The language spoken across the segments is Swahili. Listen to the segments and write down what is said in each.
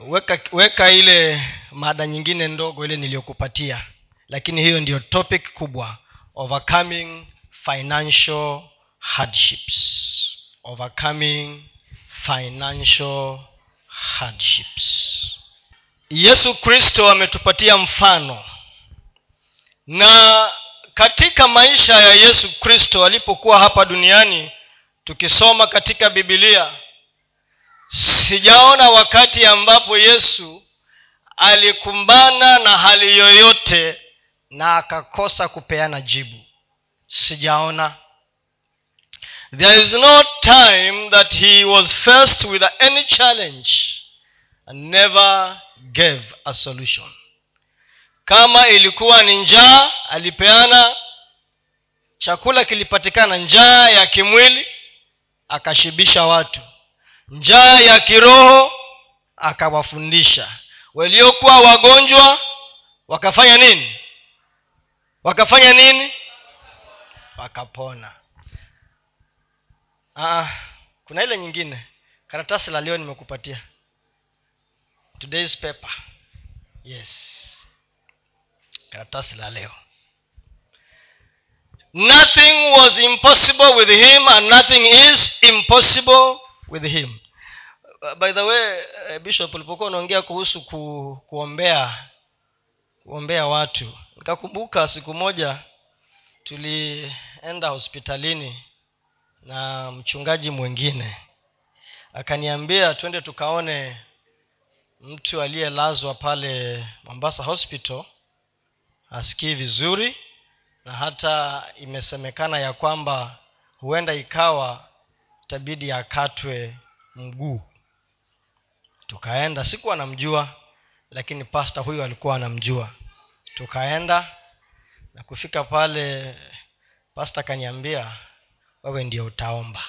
weka weka ile mada nyingine ndogo ile niliyokupatia. Lakini hiyo ndiyo topic kubwa. Overcoming financial hardships. Overcoming financial hardships. Yesu kristo ametupatia mfano. Na katika maisha ya yesu kristo alipokuwa hapa duniani tukisoma katika bibilia sijaona wakati ambapo yesu alikumbana na hali yoyote na akakosa kupeana jibu. Sijaona. There is no time that he was faced with any challenge and never gave a solution. Kama ilikuwa ni njaa alipeana chakula kilipatikana njaa ya kimwili akashibisha watu njaa ya kiroho akawafundisha. Waliokuwa wagonjwa wakafanya nini? Wakafanya nini? Wakapona. Aa, kuna ile nyingine. Karatasi la leo nimekupatia. Today's paper. Yes. Karatasi la leo. Nothing was impossible with him and nothing is impossible with him. By the way uh, bishop ulipokuwa unaongea kuhusu ku, kuombea kuombea watu nikakumbuka siku moja tulienda hospitalini na mchungaji mwingine. Akaniambia twende tukaone mtu aliyelazwa pale mombasa hospital asikii vizuri na hata imesemekana ya kwamba huenda ikawa itabidi akatwe mguu. Tukaenda sikuwa namjua lakini pasta huyo alikuwa anamjua. Tukaenda na kufika pale pasta akaniambia wewe ndio utaomba.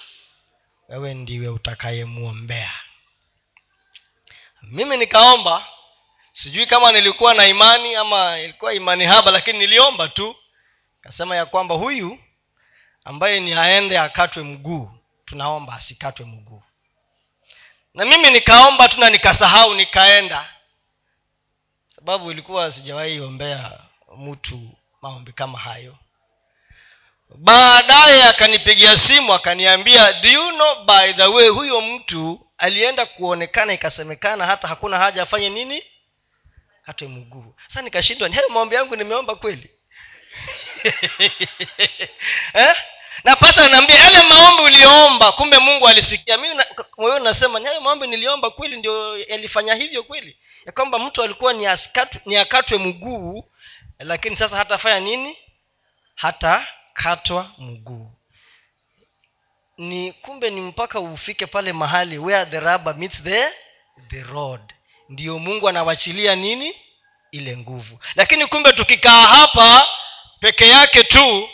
Wewe ndiwe utakayemwombea. Mimi nikaomba sijui kama nilikuwa na imani ama ilikuwa imani haba lakini niliomba tu. Kasema ya kwamba huyu ambaye ni aende akatwe mguu tunaomba asikatwe mguu. Na mimi nikaomba tu na nikasahau nikaenda. Sababu ilikuwa sijawahi ombea mtu maombi kama hayo. Baadaye akanipigia simu akaniambia do you know by the way huyo mtu alienda kuonekana ikasemekana hata hakuna haja afanye nini? Katwe mguu. Sasa nikashindwa ni maombi yangu nimeomba kweli? Eh? Na pasa anaambia yale maombi uliomba kumbe mungu alisikia. Na, moyoni nasema ni hayo maombi niliomba kweli ndio yalifanya hivyo kweli? Ya kwamba mtu alikuwa ni, askatu, ni akatwe mguu lakini sasa hatafanya nini? Hata katwa mguu. Ni kumbe ni mpaka ufike pale mahali where the rubber meets the the road. Ndiyo mungu anawachilia nini? Ile nguvu. Lakini kumbe tukikaa hapa peke yake tu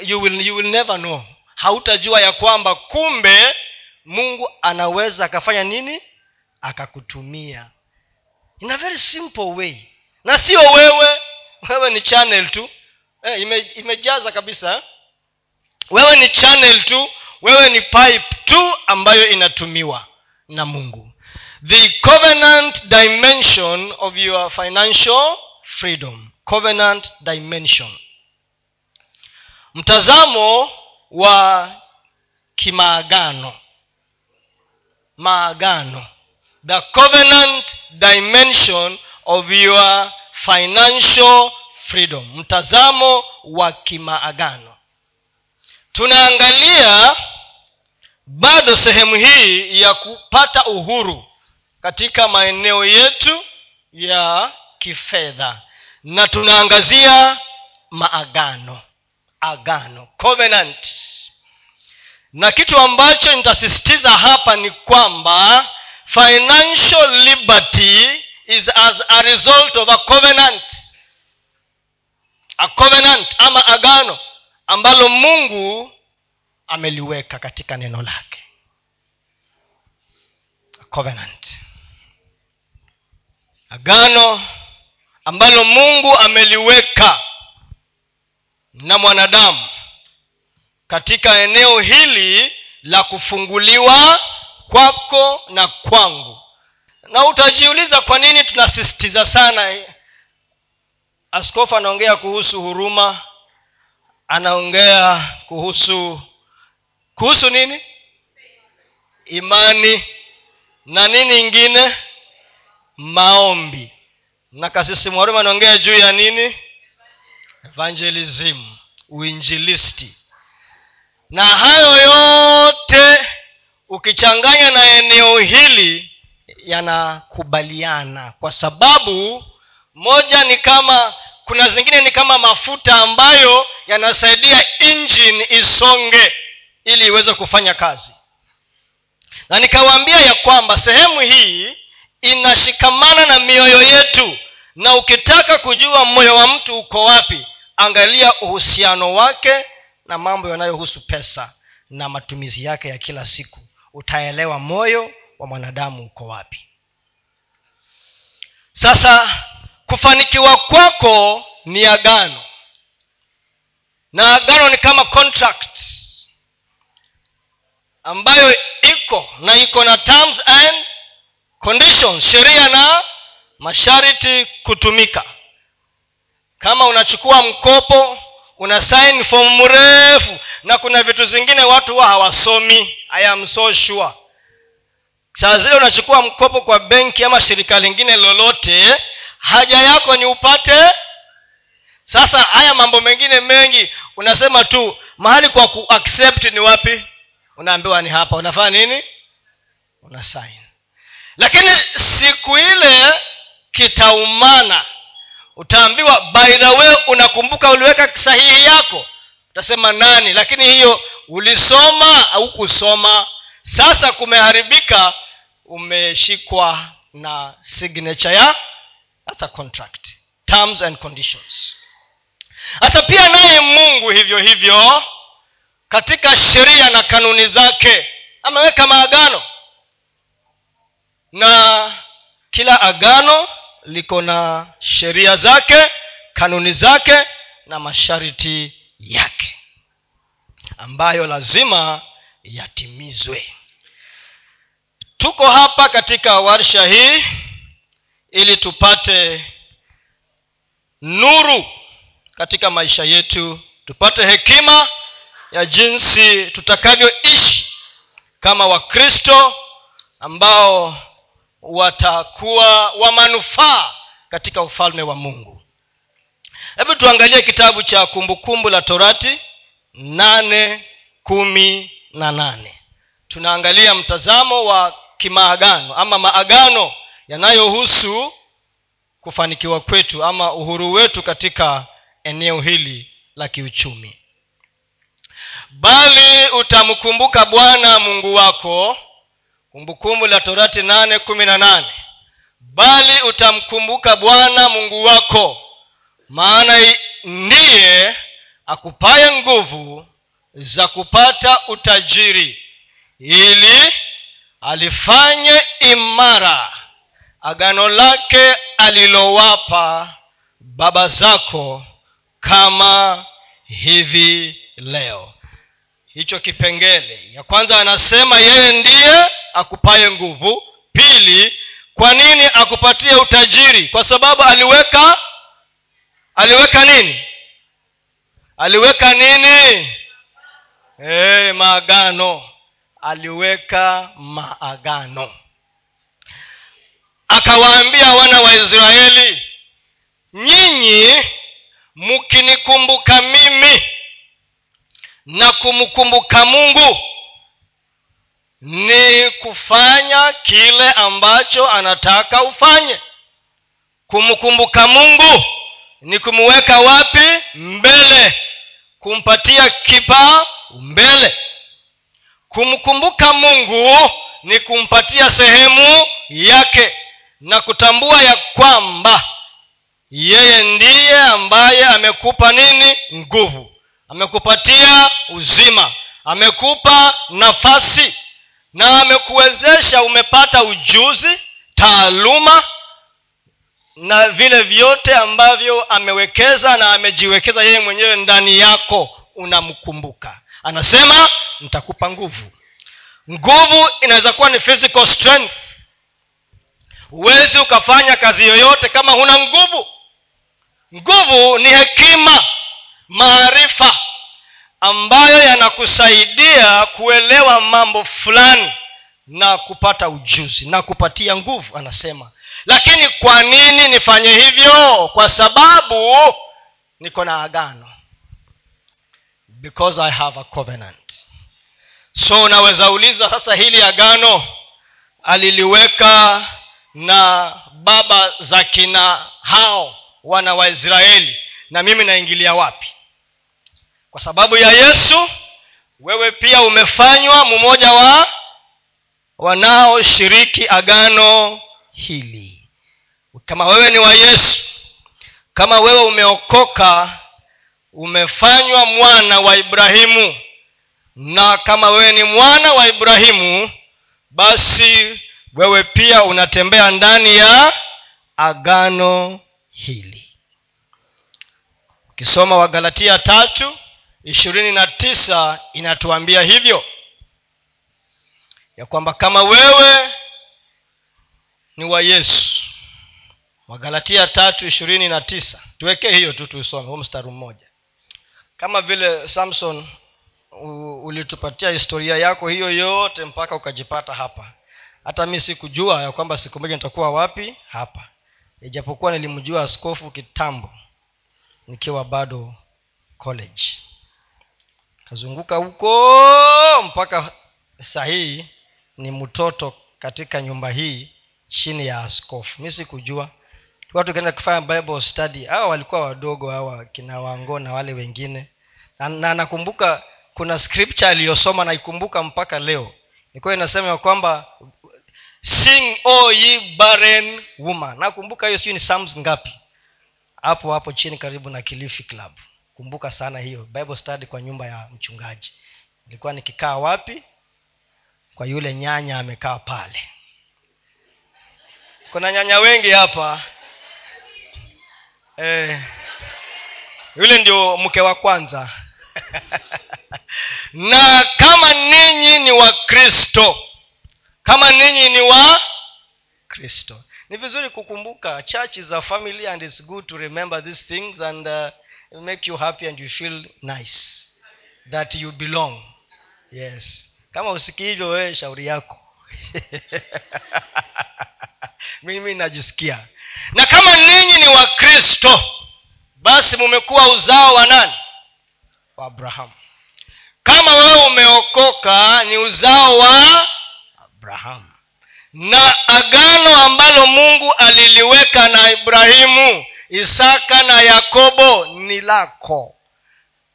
you will, you will never know. Hautajua ya kwamba kumbe mungu anaweza akafanya nini? Akakutumia. In a very simple way. Na sio wewe. Wewe ni channel tu. Eh, ime, imejaza kabisa wewe ni channel tu. Wewe ni pipe tu ambayo inatumiwa na mungu. The covenant dimension of your financial freedom. Covenant dimension mtazamo wa kimaagano. Maagano. The covenant dimension of your financial freedom. Mtazamo wa kimaagano. Tunaangalia bado sehemu hii ya kupata uhuru katika maeneo yetu ya kifedha. Na tunaangazia maagano agano covenant. Na kitu ambacho nitasisitiza hapa ni kwamba financial liberty is as a result of a covenant. A covenant ama agano ambalo mungu ameliweka katika neno lake. A covenant. Agano ambalo mungu ameliweka na mwanadamu katika eneo hili la kufunguliwa kwako na kwangu. Na utajiuliza kwa nini tunasisitiza sana askofu anaongea kuhusu huruma anaongea kuhusu kuhusu nini? Imani. Na nini ingine? Maombi. Na kasisi mwaruma anaongea juu ya nini evangelism uinjilisti. Na hayo yote ukichanganya na eneo hili yanakubaliana. Kwa sababu moja ni kama kuna zingine ni kama mafuta ambayo yanasaidia injini isonge ili iweze kufanya kazi. Na nikawaambia ya kwamba sehemu hii inashikamana na mioyo yetu. Na ukitaka kujua moyo wa mtu uko wapi angalia uhusiano wake na mambo yanayohusu pesa na matumizi yake ya kila siku. Utaelewa moyo wa mwanadamu uko wapi. Sasa kufanikiwa kwako ni agano. Na agano ni kama contract ambayo iko na iko na terms and conditions sheria na masharti kutumika kama unachukua mkopo una sign form mrefu na kuna vitu zingine watu huwa hawasomi. I am so sure. Saa zile unachukua mkopo kwa benki ama shirika lingine lolote haja yako ni upate. Sasa haya mambo mengine mengi unasema tu mahali kwa kuaccept ni wapi? Unaambiwa ni hapa. Unafanya nini? Una sign. Lakini siku ile kitaumana utaambiwa by the way unakumbuka uliweka sahihi yako. Utasema nani? Lakini hiyo ulisoma au kusoma sasa kumeharibika umeshikwa na signature ya that's a contract. Terms and conditions. Hata pia naye mungu hivyo hivyo katika sheria na kanuni zake ameweka maagano. Na kila agano liko na sheria zake kanuni zake na masharti yake ambayo lazima yatimizwe. Tuko hapa katika warsha hii ili tupate nuru katika maisha yetu tupate hekima ya jinsi tutakavyoishi kama wakristo ambao watakuwa wa manufaa katika ufalme wa mungu. Hebu tuangalie kitabu cha kumbukumbu la torati nane kumi na nane. Tunaangalia mtazamo wa kimaagano ama maagano yanayohusu kufanikiwa kwetu ama uhuru wetu katika eneo hili la kiuchumi. Bali utamkumbuka bwana mungu wako kumbukumbu la torati nane kumi na nane. Bali utamkumbuka bwana mungu wako maana ndiye akupaye nguvu za kupata utajiri ili alifanye imara agano lake alilowapa baba zako kama hivi leo. Hicho kipengele ya kwanza anasema yeye ndiye akupaye nguvu. Pili kwa nini akupatie utajiri? Kwa sababu aliweka aliweka nini? Aliweka nini? Hey, maagano. Aliweka maagano. Akawaambia wana wa israeli nyinyi mkinikumbuka mimi na kumkumbuka mungu ni kufanya kile ambacho anataka ufanye. Kumkumbuka mungu ni kumuweka wapi? Mbele. Kumpatia kipa mbele. Kumkumbuka mungu ni kumpatia sehemu yake na kutambua ya kwamba yeye ndiye ambaye amekupa nini? Nguvu. Amekupatia uzima. Amekupa nafasi na amekuwezesha umepata ujuzi taaluma na vile vyote ambavyo amewekeza na amejiwekeza yeye mwenyewe ndani yako unamkumbuka. Anasema nitakupa nguvu. Nguvu inaweza kuwa ni physical strength. Huwezi ukafanya kazi yoyote kama huna nguvu. Nguvu ni hekima maarifa ambayo yanakusaidia kuelewa mambo fulani na kupata ujuzi na kupatia nguvu anasema. Lakini kwa nini nifanye hivyo? Kwa sababu niko na agano. Because i have a covenant. So unaweza uliza sasa hili agano aliliweka na baba za kina hao wana wa israeli na mimi naingilia wapi kwa sababu ya yesu wewe pia umefanywa mmoja wa wanaoshiriki agano hili. Kama wewe ni wa yesu kama wewe umeokoka umefanywa mwana wa ibrahimu na kama wewe ni mwana wa ibrahimu basi wewe pia unatembea ndani ya agano hili. Ukisoma wagalatia tatu ishirini na tisa inatuambia hivyo. Ya kwamba kama wewe ni wa yesu. Wagalatia tatu ishirini na tisa. Tuwekee hiyo tu tuisome huu mstari mmoja. Kama vile samson ulitupatia historia yako hiyo yote mpaka ukajipata hapa. Hata mi sikujua ya kwamba siku moja nitakuwa wapi? Hapa. Ijapokuwa nilimjua askofu kitambo nikiwa bado college kazunguka huko mpaka sahii ni mtoto katika nyumba hii chini ya askofu. Mi sikujua. Watu tukaenda kufanya bible study. Hawa walikuwa wadogo hawa kina wango na wale wengine. Na, na nakumbuka kuna scripture aliyosoma naikumbuka mpaka leo. Ilikuwa inasema ya kwamba sing o barren woman. Nakumbuka hiyo sijui ni psalms ngapi. Hapo hapo chini karibu na kilifi club kumbuka sana hiyo bible study kwa nyumba ya mchungaji. Ilikuwa nikikaa wapi? Kwa yule nyanya amekaa pale. Kuna nyanya wengi hapa. Eh, yule ndio mke wa kwanza. Na kama ninyi ni wakristo kama ninyi ni wa kristo. Ni vizuri kukumbuka church is a family and it's good to remember these things and uh, make you happy and you feel nice. That you belong. Yes. Kama usikii hivyo wewe shauri yako. Mimi najisikia. Na kama ninyi ni wakristo basi mumekuwa uzao wa nani? Wa abrahamu kama wewe umeokoka ni uzao wa abrahamu na agano ambalo mungu aliliweka na ibrahimu isaka na yakobo ni lako.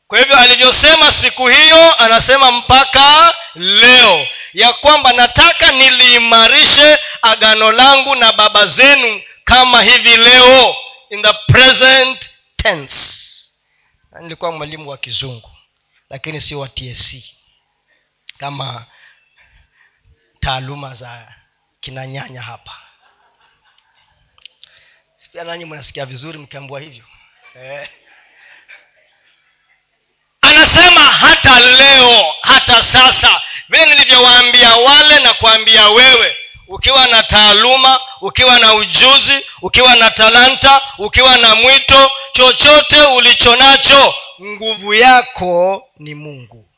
Kwa hivyo alivyosema siku hiyo anasema mpaka leo ya kwamba nataka niliimarishe agano langu na baba zenu kama hivi leo in the present tense. Nilikuwa mwalimu wa kizungu lakini sio wa tsc kama taaluma za kinanyanya hapa pia nanyi mnasikia vizuri mkiambua hivyo. Eh. anasema hata leo hata sasa vile nilivyowaambia wale na kuambia wewe ukiwa na taaluma ukiwa na ujuzi ukiwa na talanta ukiwa na mwito chochote ulicho nacho nguvu yako ni mungu.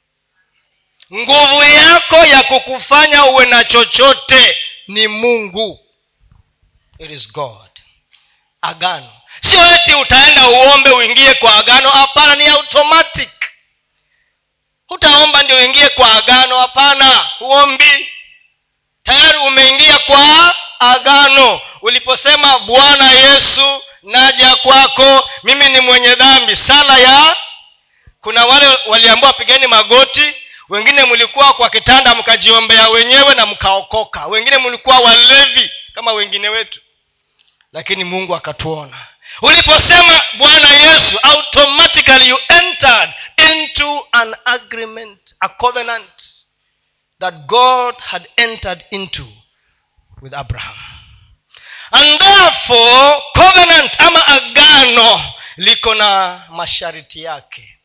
Nguvu yako ya kukufanya uwe na chochote ni mungu. It is god agano. Sio eti utaenda uombe uingie kwa agano hapana ni automatic. Hutaomba ndio uingie kwa agano hapana huombi. Tayari umeingia kwa agano. Uliposema bwana yesu naja kwako mimi ni mwenye dhambi. Sala ya kuna wale waliambua pigeni magoti. Wengine mlikuwa kwa kitanda mkajiombea wenyewe na mkaokoka. Wengine mlikuwa walevi kama wengine wetu lakini mungu akatuona. Uliposema bwana yesu automatically you entered into an agreement a covenant that god had entered into with abraham. And therefore covenant ama agano liko na masharti yake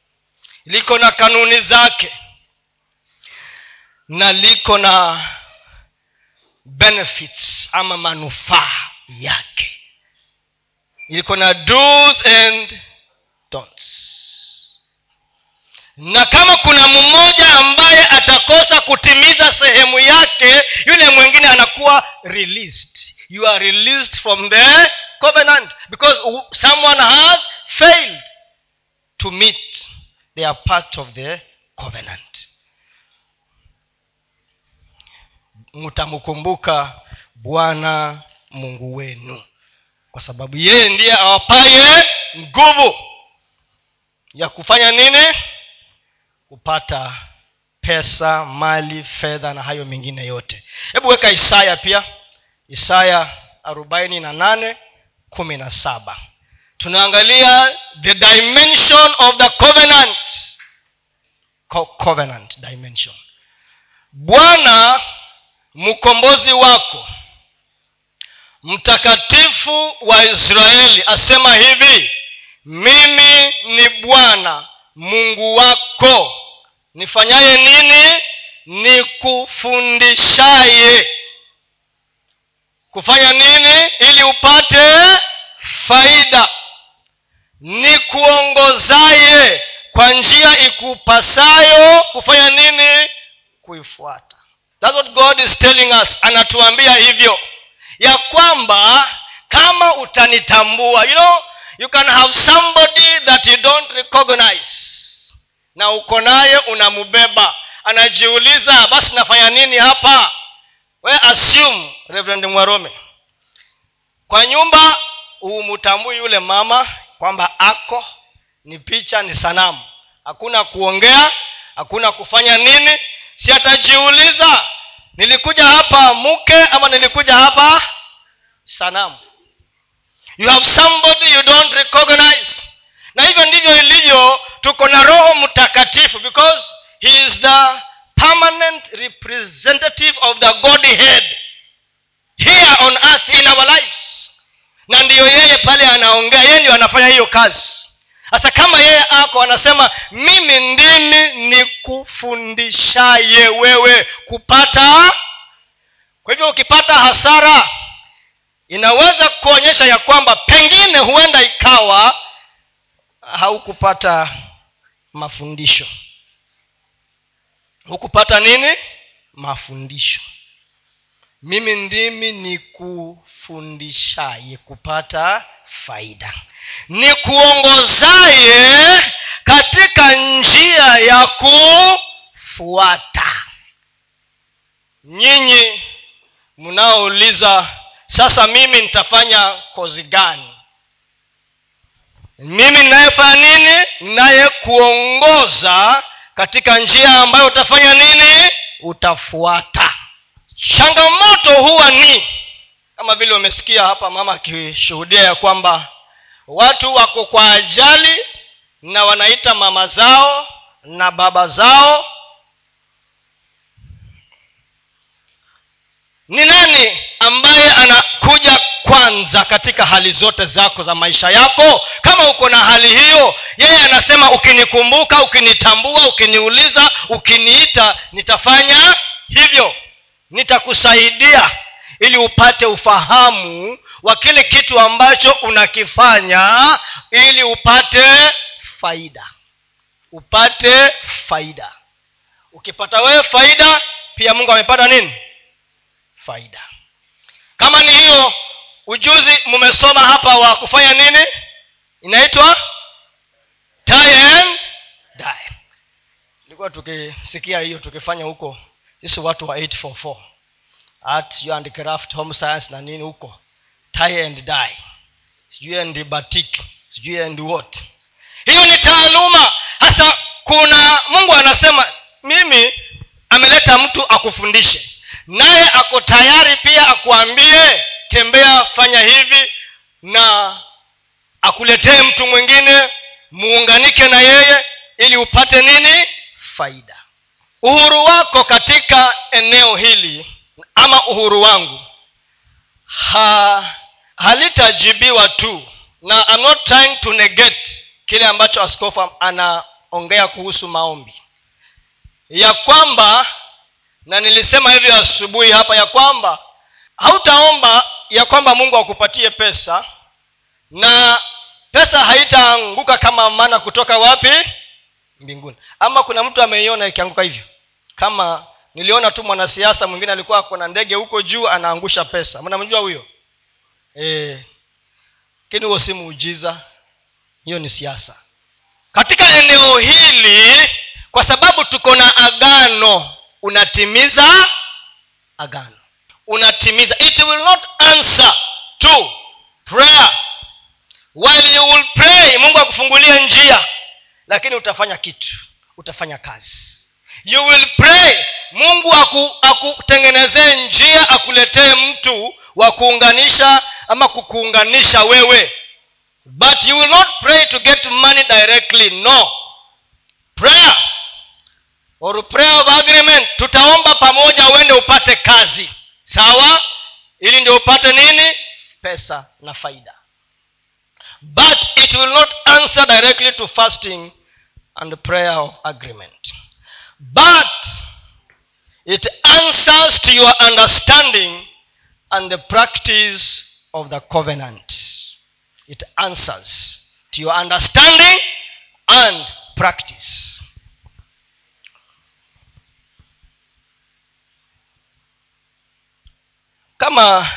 liko na kanuni zake na liko na benefits ama manufaa yake iko na do's and don'ts. Na kama kuna mmoja ambaye atakosa kutimiza sehemu yake yule mwingine anakuwa released. You are released from the covenant because someone has failed to meet their part of the covenant. Mtamkumbuka bwana mungu wenu kwa sababu yeye ndiye awapaye nguvu ya kufanya nini? Kupata pesa mali fedha na hayo mengine yote. Hebu weka isaya pia. Isaya arobaini na nane kumi na saba. Tunaangalia the dimension of the covenant. Co- covenant dimension. Bwana mkombozi wako mtakatifu wa israeli asema hivi mimi ni bwana mungu wako. Nifanyaye nini? Nikufundishaye. Kufanya nini? Ili upate faida. Nikuongozaye kwa njia ikupasayo kufanya nini? Kuifuata. That's what god is telling us. Anatuambia hivyo ya kwamba kama utanitambua you know you can have somebody that you don't recognize. Na uko naye unamubeba. Anajiuliza basi nafanya nini hapa? We assume reverend mwarome kwa nyumba umutambui yule mama kwamba ako ni picha ni sanamu. Hakuna kuongea hakuna kufanya nini. Si atajiuliza nilikuja hapa mke ama nilikuja hapa sanamu? You have somebody you don't recognize. Na hivyo ndivyo ilivyo tuko na roho mtakatifu because he is the permanent representative of the godhead here on earth in our lives. Na ndiyo yeye pale anaongea yeye ndio anafanya hiyo kazi sasa kama yeye ako anasema mimi ndimi nikufundishaye wewe kupata. Kwa hivyo ukipata hasara inaweza kuonyesha ya kwamba pengine huenda ikawa haukupata mafundisho. Hukupata nini? Mafundisho. Mimi ndimi nikufundishaye kupata faida. Nikuongozaye katika njia ya kufuata. Nyinyi mnaouliza sasa mimi nitafanya kozi gani? Mimi ninayefanya nini? Ninayekuongoza katika njia ambayo utafanya nini? Utafuata. Changamoto huwa ni kama vile umesikia hapa mama akishuhudia ya kwamba watu wako kwa ajali na wanaita mama zao na baba zao. Ni nani ambaye anakuja kwanza katika hali zote zako za maisha yako? Kama uko na hali hiyo yeye anasema ukinikumbuka ukinitambua ukiniuliza ukiniita nitafanya hivyo. Nitakusaidia ili upate ufahamu wa kile kitu ambacho unakifanya ili upate faida. Upate faida. Ukipata wewe faida pia mungu amepata nini? Faida. Kama ni hiyo ujuzi mmesoma hapa wa kufanya nini? Inaitwa tukisikia hiyo tukifanya huko sisi watu wa 844 art and home science na nini huko? Tie and die sijui and batik sijui and what. Hiyo ni taaluma. Hasa kuna mungu anasema mimi ameleta mtu akufundishe. Naye ako tayari pia akuambie tembea fanya hivi na akuletee mtu mwingine muunganike na yeye ili upate nini? Faida. Uhuru wako katika eneo hili ama uhuru wangu. Ha, halitajibiwa tu. Na I'm not trying to negate kile ambacho askofu anaongea kuhusu maombi. Ya kwamba na nilisema hivyo asubuhi hapa ya kwamba hautaomba ya kwamba mungu akupatie pesa na pesa haitaanguka kama mana kutoka wapi? Mbinguni. Ama kuna mtu ameiona ikianguka hivyo kama niliona tu mwanasiasa mwingine alikuwa kuna ndege huko juu anaangusha pesa. Mnamjua huyo? Lakini e, huo si muujiza. Hiyo ni siasa. Katika eneo hili kwa sababu tuko na agano unatimiza agano. Unatimiza. It will not answer to prayer. While you will pray mungu akufungulie njia lakini utafanya kitu. Utafanya kazi you will pray. Mungu akutengenezee aku njia akuletee mtu wa kuunganisha ama kukuunganisha wewe. But you will not pray to get money directly no. Prayer. Or prayer of agreement. Tutaomba pamoja uende upate kazi. Sawa? Ili ndio upate nini? Pesa na faida. But it will not answer directly to fasting and prayer of agreement but it answers to your understanding and the practice of the covenant. It answers to your understanding and practice. Kama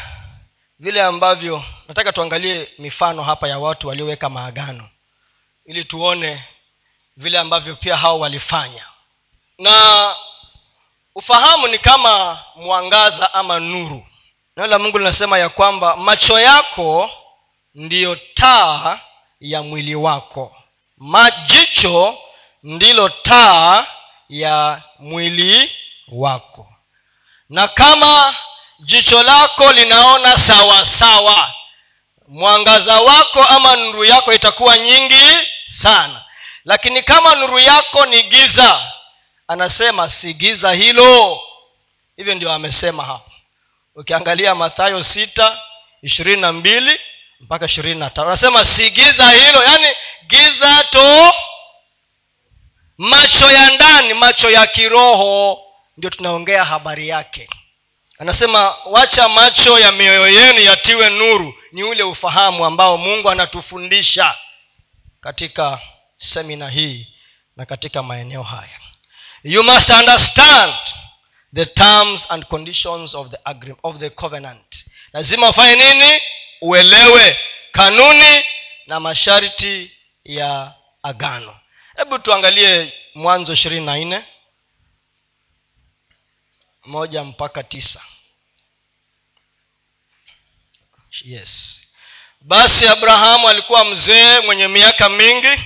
vile ambavyo nataka tuangalie mifano hapa ya watu walioweka maagano ili tuone vile ambavyo pia hao walifanya na ufahamu ni kama mwangaza ama nuru. Neno la mungu linasema ya kwamba macho yako ndiyo taa ya mwili wako. Majicho ndilo taa ya mwili wako. Na kama jicho lako linaona sawasawa sawa mwangaza wako ama nuru yako itakuwa nyingi sana. Lakini kama nuru yako ni giza anasema si giza hilo. Hivyo ndio amesema hapo. Ukiangalia mathayo sita ishirini na mbili mpaka ishirini na tano. Anasema si giza hilo. Yaani giza to macho ya ndani macho ya kiroho. Ndio tunaongea habari yake. Anasema wacha macho ya mioyo yenu yatiwe nuru. Ni ule ufahamu ambao mungu anatufundisha katika semina hii na katika maeneo haya you must understand the terms and conditions of the, agreement, of the covenant. Lazima ufanye nini? Uelewe kanuni na masharti ya agano. Hebu tuangalie mwanzo ishirini na nne moja mpaka tisa. Yes. Basi abrahamu alikuwa mzee mwenye miaka mingi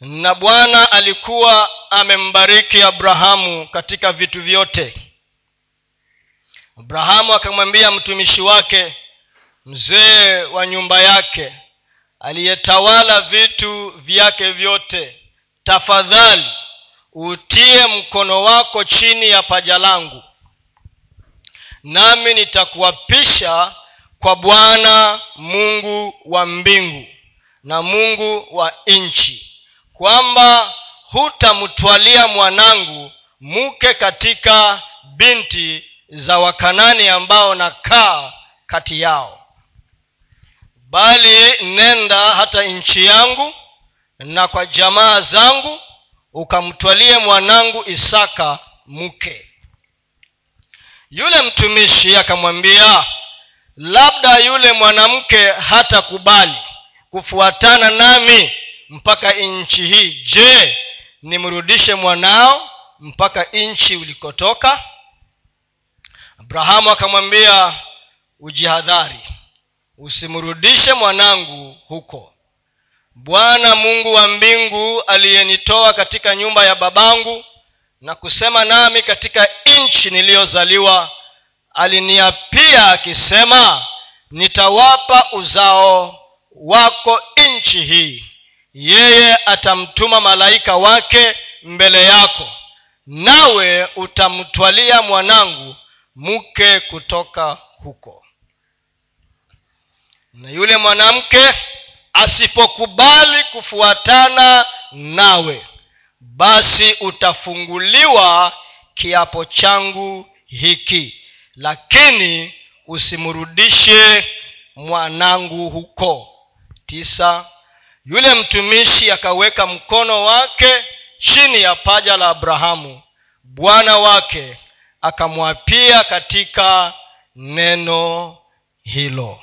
na bwana alikuwa amembariki abrahamu katika vitu vyote. Abrahamu akamwambia mtumishi wake mzee wa nyumba yake aliyetawala vitu vyake vyote tafadhali utie mkono wako chini ya paja langu nami nitakuapisha kwa bwana mungu wa mbingu na mungu wa nchi kwamba hutamtwalia mwanangu mke katika binti za wakanani ambao nakaa kati yao. Bali nenda hata nchi yangu na kwa jamaa zangu ukamtwalie mwanangu isaka mke yule mtumishi akamwambia labda yule mwanamke hatakubali kufuatana nami mpaka nchi hii. Je nimrudishe mwanao mpaka nchi ulikotoka? Abrahamu akamwambia ujihadhari usimrudishe mwanangu huko. Bwana mungu wa mbingu aliyenitoa katika nyumba ya babangu na kusema nami katika nchi niliyozaliwa aliniapia akisema nitawapa uzao wako nchi hii yeye atamtuma malaika wake mbele yako. Nawe utamtwalia mwanangu mke kutoka huko. Na yule mwanamke asipokubali kufuatana nawe basi utafunguliwa kiapo changu hiki lakini usimrudishe mwanangu huko. Tisa yule mtumishi akaweka mkono wake chini ya paja la abrahamu. Bwana wake akamwapia katika neno hilo.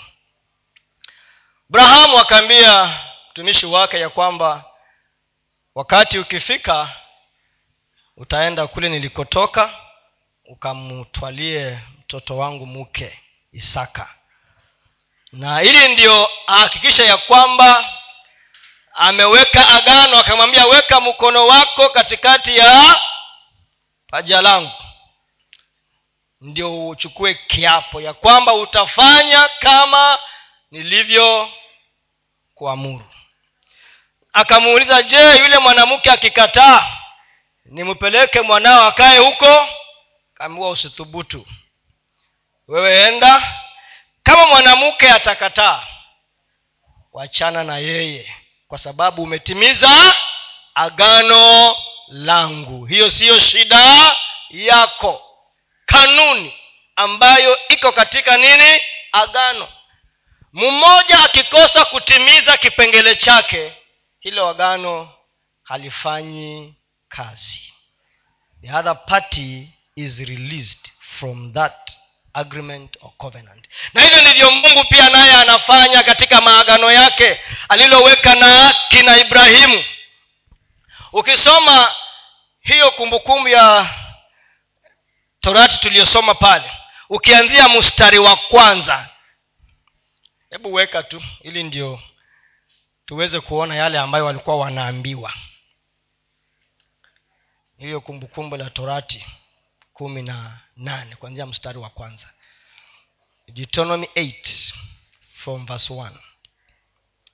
Abrahamu akaambia mtumishi wake ya kwamba wakati ukifika utaenda kule nilikotoka ukamtwalie mtoto wangu mke isaka. Na ili ndio ahakikisha ya kwamba ameweka agano akamwambia weka mkono wako katikati ya paja langu. Ndio uchukue kiapo ya kwamba utafanya kama nilivyo kuamuru akamuuliza je yule mwanamke akikataa nimpeleke mwanao akae huko? Kaambiwa usithubutu. Wewe enda. Kama mwanamke atakataa wachana na yeye kwa sababu umetimiza agano langu. Hiyo siyo shida yako. Kanuni ambayo iko katika nini? Agano. Mmoja akikosa kutimiza kipengele chake hilo agano halifanyi kazi. The other party is released from that agreement or covenant. Na hivyo ndivyo mungu pia naye anafanya katika maagano yake aliloweka na kina ibrahimu. Ukisoma hiyo kumbukumbu ya torati tuliyosoma pale ukianzia mstari wa kwanza hebu weka tu ili ndio tuweze kuona yale ambayo walikuwa wanaambiwa. Hiyo kumbukumbu la torati kumi na nane kuanzia mstari wa kwanza. Deuteronomy 8 from verse 1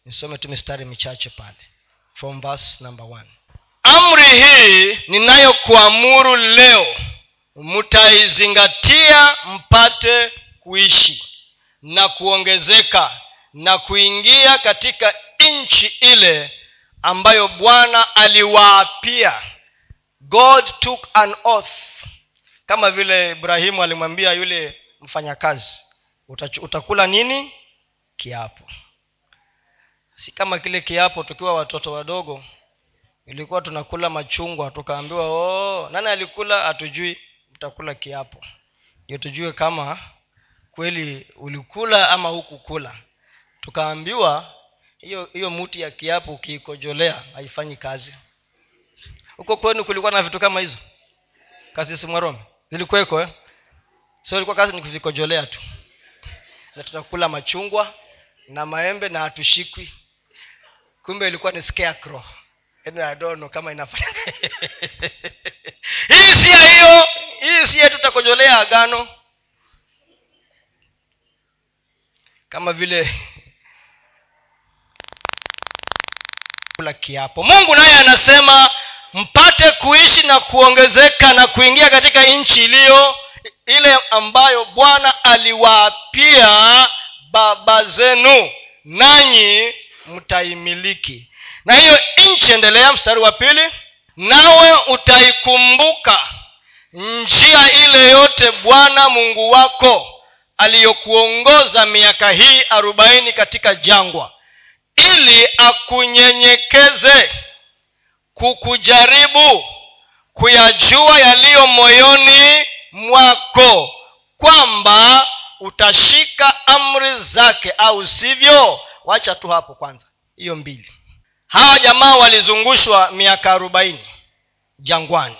nisome tu mistari michache pale. From verse number 1 amri hii ninayokuamuru leo mtaizingatia mpate kuishi na kuongezeka na kuingia katika nchi ile ambayo bwana aliwaapia. God took an oath kama vile ibrahimu alimwambia yule mfanyakazi utakula nini? Kiapo. Si kama kile kiapo tukiwa watoto wadogo ilikuwa tunakula machungwa tukaambiwa oh, nani alikula? Hatujui utakula kiapo. Ndio tujue kama kweli ulikula ama hukukula. Tukaambiwa hiyo hiyo muti ya kiapo ukiikojolea haifanyi kazi. Huko kwenu kulikuwa na vitu kama hizo? Kasisi simwarome zilikuweko eh? so ilikuwa kazi ni kuvikojolea tu. Na tutakula machungwa na maembe na hatushikwi. Kumbe ilikuwa ni scarecrow. Yaani kama inafanya hii si hiyo. Hii si tutakojolea agano. Kama vile kula kiapo. Mungu naye anasema mpate kuishi na kuongezeka na kuingia katika nchi iliyo ile ambayo bwana aliwaapia baba zenu nanyi mtaimiliki. Na hiyo nchi endelea mstari wa pili nawe utaikumbuka njia ile yote bwana mungu wako aliyokuongoza miaka hii arobaini katika jangwa ili akunyenyekeze kukujaribu kuyajua yaliyo moyoni mwako kwamba utashika amri zake au sivyo? Wacha tu hapo kwanza hiyo mbili. Hawa jamaa walizungushwa miaka arobaini jangwani.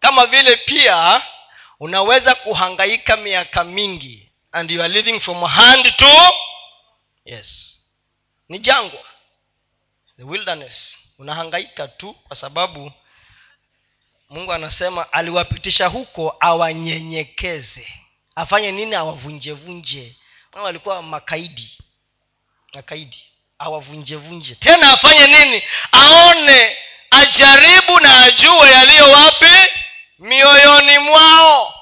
Kama vile pia unaweza kuhangaika miaka mingi and you are living from hand to yes ni jangwa the wilderness unahangaika tu kwa sababu mungu anasema aliwapitisha huko awanyenyekeze. Afanye nini? Awavunjevunje. Walikuwa makaidi. Makaidi. Awavunjevunje. Tena afanye nini? Aone ajaribu na ajue yaliyo wapi? Mioyoni mwao.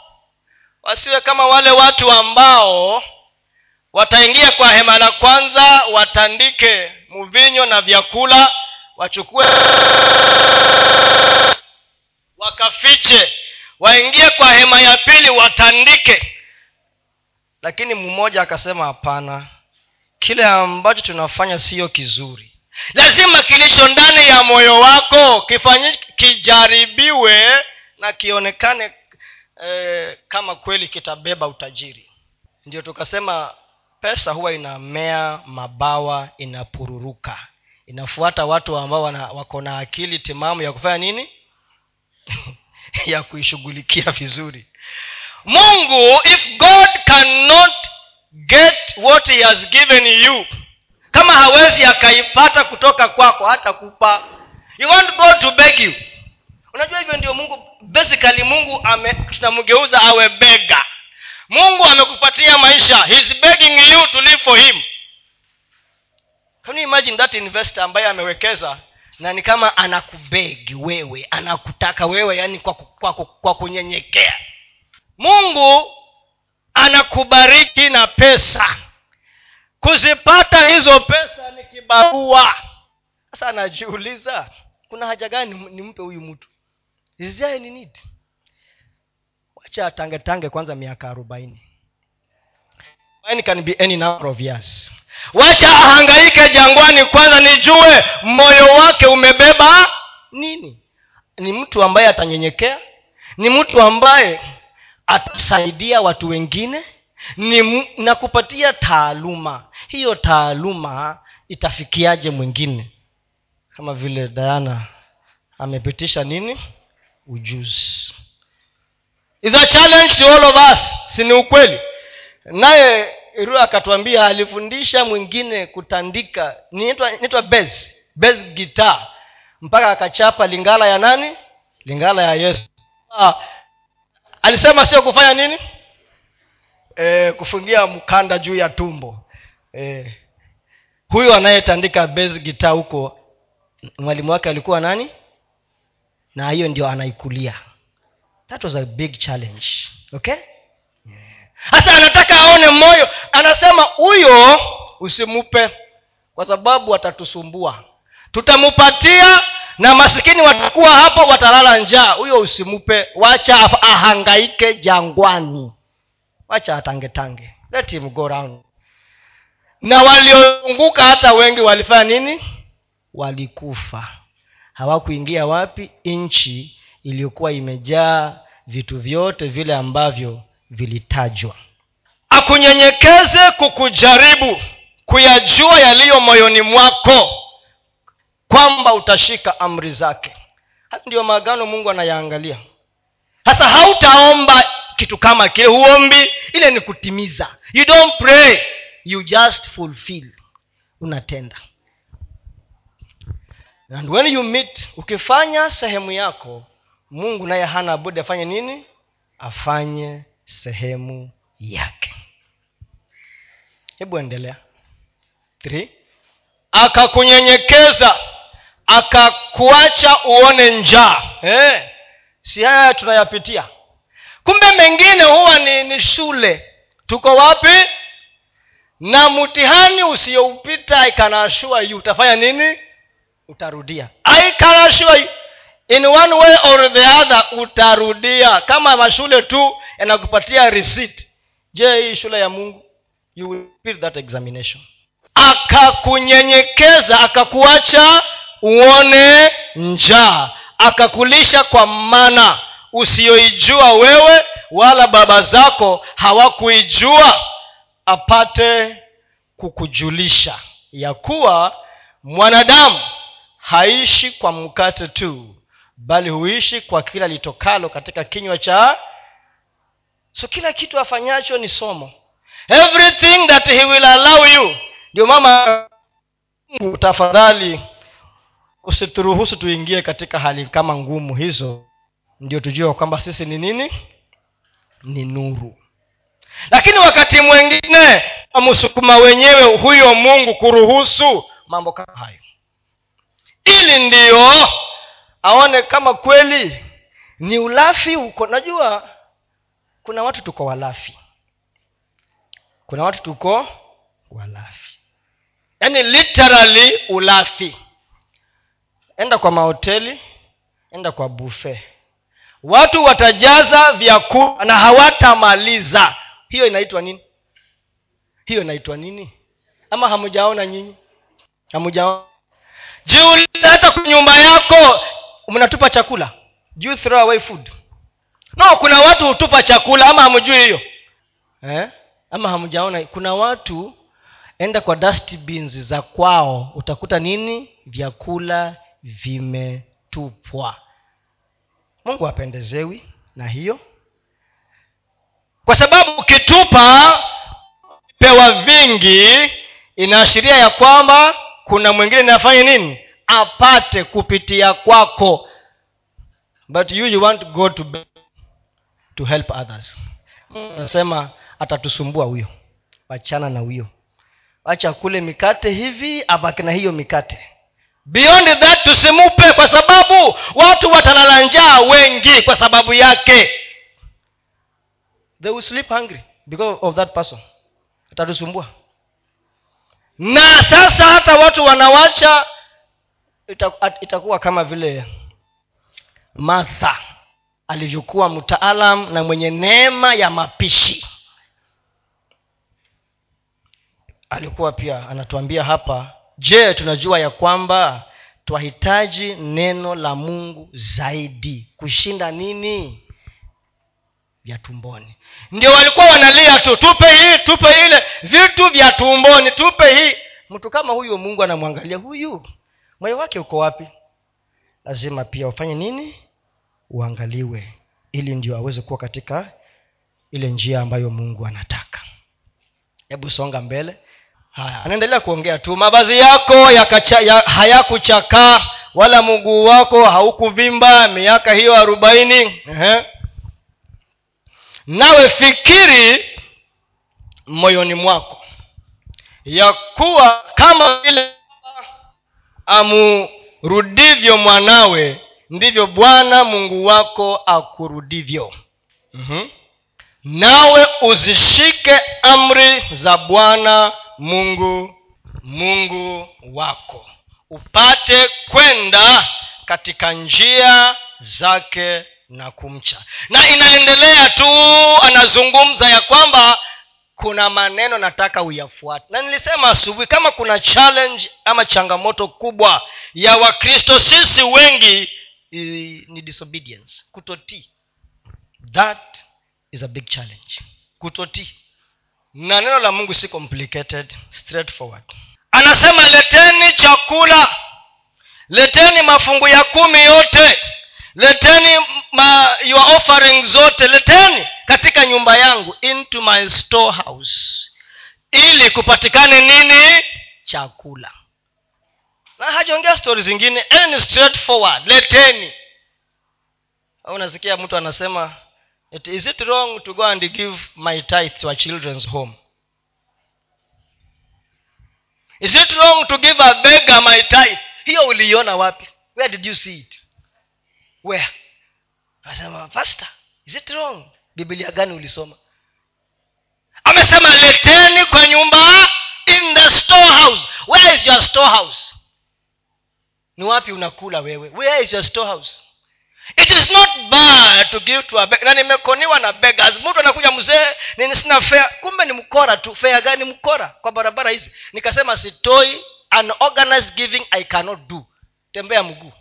Wasiwe kama wale watu ambao wataingia kwa hema la kwanza watandike mvinyo na vyakula wachukue wakafiche waingie kwa hema ya pili watandike. Lakini mmoja akasema hapana kile ambacho tunafanya siyo kizuri. Lazima kilicho ndani ya moyo wako kifanyi kijaribiwe na kionekane eh, kama kweli kitabeba utajiri. Ndio tukasema pesa huwa inamea mabawa inapururuka inafuata watu ambao wako na akili timamu ya kufanya nini? Ya kuishughulikia vizuri. Mungu if god cannot get what he has given you kama hawezi akaipata kutoka kwako hata kupa you want god to beg you. Unajua hivyo ndio mungu basically mungu tunamgeuza awe bega mungu amekupatia maisha. He's begging you to live for him can you imagine that investor ambaye amewekeza? Na ni kama anakubegi wewe anakutaka wewe yani kwa, kwa, kwa, kwa kunyenyekea. Mungu anakubariki na pesa. Kuzipata hizo pesa ni kibarua. Sasa anajiuliza kuna haja gani nimpe huyu mtu? Need? Wacha atangetange kwanza miaka arobaini. Can be any number of years wacha ahangaike jangwani kwanza nijue moyo wake umebeba nini. Ni mtu ambaye atanyenyekea ni mtu ambaye atasaidia watu wengine ni nakupatia taaluma. Hiyo taaluma itafikiaje mwingine? Kama vile diana amepitisha nini? Ujuzi. Is a challenge to all of us si ni ukweli? Naye ru akatwambia alifundisha mwingine kutandika. Nitwa bes bes gitaa mpaka akachapa lingala ya nani? Lingala ya yesu. Ah, alisema sio kufanya nini? E, kufungia mkanda juu ya tumbo. E, huyu anayetandika bes gitaa huko mwalimu wake alikuwa nani? Na hiyo ndio anaikulia. That was a big challenge. Okay hasa anataka aone moyo anasema huyo usimupe kwa sababu watatusumbua tutamupatia na masikini watakuwa hapo watalala njaa. Huyo usimupe wacha ahangaike jangwani. Wacha atangetange. Let him go round. Na waliozunguka hata wengi walifanya nini? Walikufa. Hawakuingia wapi? Nchi iliyokuwa imejaa vitu vyote vile ambavyo vilitajwa. Akunyenyekeze kukujaribu kuyajua yaliyo moyoni mwako kwamba utashika amri zake. Haya ndiyo maagano mungu anayaangalia. Sasa hautaomba kitu kama kile huombi ile ni kutimiza. You don't pray you just fulfill. Unatenda. And when you meet ukifanya sehemu yako mungu naye hana budi afanye nini? Afanye sehemu yake. Hebu endelea. Akakunyenyekeza akakuacha uone njaa. Eh, si haya tunayapitia. Kumbe mengine huwa ni, ni shule. Tuko wapi? Na mtihani usioupita ikanashua yu. Utafanya nini? Utarudia. Aikanashua in one way or the other utarudia. Kama mashule tu yanakupatia receipt. Je hii shule ya mungu you will feel that examination. Akakunyenyekeza akakuacha uone njaa. Akakulisha kwa mana. Usiyoijua wewe wala baba zako hawakuijua apate kukujulisha ya kuwa mwanadamu haishi kwa mkate tu bali huishi kwa kila litokalo katika kinywa cha so kila kitu afanyacho ni somo. Everything that he will allow you ndio mama tafadhali usituruhusu tuingie katika hali kama ngumu hizo. Ndio tujue kwamba sisi ni nini? Ni nuru. Lakini wakati mwingine amsukuma wenyewe huyo mungu kuruhusu mambo kama hayo. Ili ndiyo aone kama kweli ni ulafi uko. Najua kuna watu tuko walafi. Kuna watu tuko walafi. Yaani literally ulafi. Enda kwa mahoteli enda kwa bufe watu watajaza vyakula na hawatamaliza. Hiyo inaitwa nini? Hiyo inaitwa nini? Ama hamujaona nyinyi? Hamujaona? Juu hata kwa nyumba yako mnatupa chakula? Do you throw away food no kuna watu hutupa chakula ama hamjui hiyo? Eh? ama hamjaona? Kuna watu enda kwa dustbins za kwao utakuta nini? Vyakula vimetupwa. Mungu apendezewi na hiyo. Kwa sababu ukitupa pewa vingi inaashiria ya kwamba kuna mwingine inafanya nini? Apate kupitia kwako. But you, you want god to, to help others. Nasema atatusumbua huyo. Wachana na huyo. Wacha kule mikate hivi abaki na hiyo mikate. Beyond that tusimupe kwa sababu watu watalala njaa wengi kwa sababu yake. They will sleep hungry because of that person. Atatusumbua. Na sasa hata watu wanawacha itakuwa kama vile martha alivyokuwa mtaalam na mwenye neema ya mapishi. Alikuwa pia anatuambia hapa je tunajua ya kwamba twahitaji neno la mungu zaidi kushinda nini? Vya tumboni. Ndio walikuwa wanalia tu tupe hii tupe ile vitu vya tumboni tupe hii. Mtu kama huyu mungu anamwangalia huyu. Moyo wake uko wapi? Lazima pia ufanye nini uangaliwe ili ndio aweze kuwa katika ile njia ambayo mungu anataka. Hebu songa mbele. Haya anaendelea kuongea tu mavazi yako ya, hayakuchakaa wala mguu wako haukuvimba miaka hiyo arobaini. Nawe fikiri moyoni mwako ya kuwa kama vile amurudivyo mwanawe ndivyo bwana mungu wako akurudivyo. Mm-hmm. nawe uzishike amri za bwana mungu mungu wako. Upate kwenda katika njia zake na kumcha. Na inaendelea tu anazungumza ya kwamba kuna maneno nataka uyafuate. Na nilisema asubuhi kama kuna challenge ama changamoto kubwa ya wakristo sisi wengi ni disobedience. Kutotii that is a big challenge. Kutotii na neno la mungu si complicated straightforward. Anasema leteni chakula. Leteni mafungu ya kumi yote. Leteni ma, your offering zote. Leteni katika nyumba yangu into my storehouse. Ili kupatikane nini? Chakula na hajaongea stori zingine any straightforward leteni. Unasikia mtu anasema is it wrong to go and give my tithe to a children's home? Is it wrong to give a beggar my tithe? Hiyo uliiona wapi? Where did you see it? Where? Anasema pastor is it wrong? Biblia gani ulisoma? Amesema leteni kwa nyumba in the storehouse. Where is your storehouse ni wapi unakula wewe? Where is your storehouse? It is not bad to give to a na nimekoniwa na beggars. Mtu anakuja mzee nini sina fea kumbe ni mkora tu. Fea gani mkora? Kwa barabara hizi. Nikasema sitoi. An organized giving i cannot do. Tembea mguu.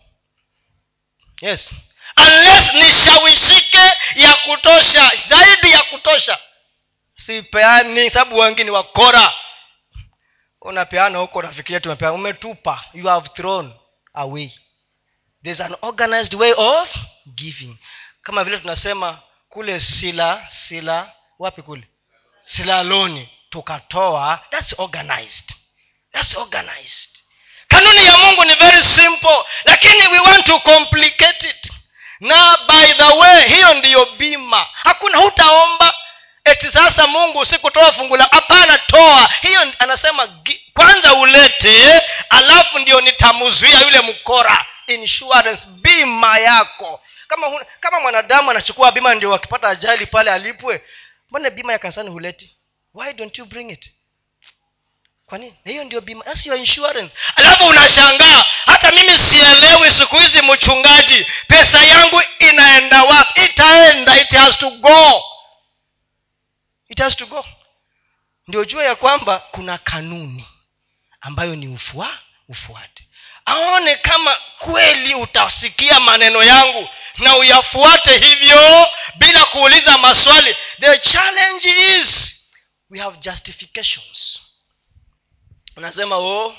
Yes. Unless nishawishike ya kutosha zaidi ya kutosha. Sipeani sababu wengi ni wakora. Unapeana huko nafikiria tumepeana umetupa. You have thrown away. There's an organized way of giving. Kama vile tunasema kule sila sila wapi kule? Silaloni. Tukatoa. That's organized. That's organized. Kanuni ya mungu ni very simple lakini we want to complicate it. Na by the way hiyo ndiyo bima. Hakuna hutaomba eti sasa mungu sikutoa fungu la hapana toa. Hiyo anasema kwanza ulete alafu ndio nitamuzuia yule mkora. Insurance bima yako. Kama kama mwanadamu anachukua bima ndio akipata ajali pale alipwe mbona bima ya kanisani huleti? Why don't you bring it? Kwa hiyo ndio bima That's your insurance. Alafu unashangaa hata mimi sielewi siku hizi mchungaji pesa yangu inaenda wapi? Itaenda it has to go it has to go. Ndio jua ya kwamba kuna kanuni ambayo ni ufua ufuate aone kama kweli utasikia maneno yangu na uyafuate hivyo bila kuuliza maswali. The challenge is we have justifications. Unasema oh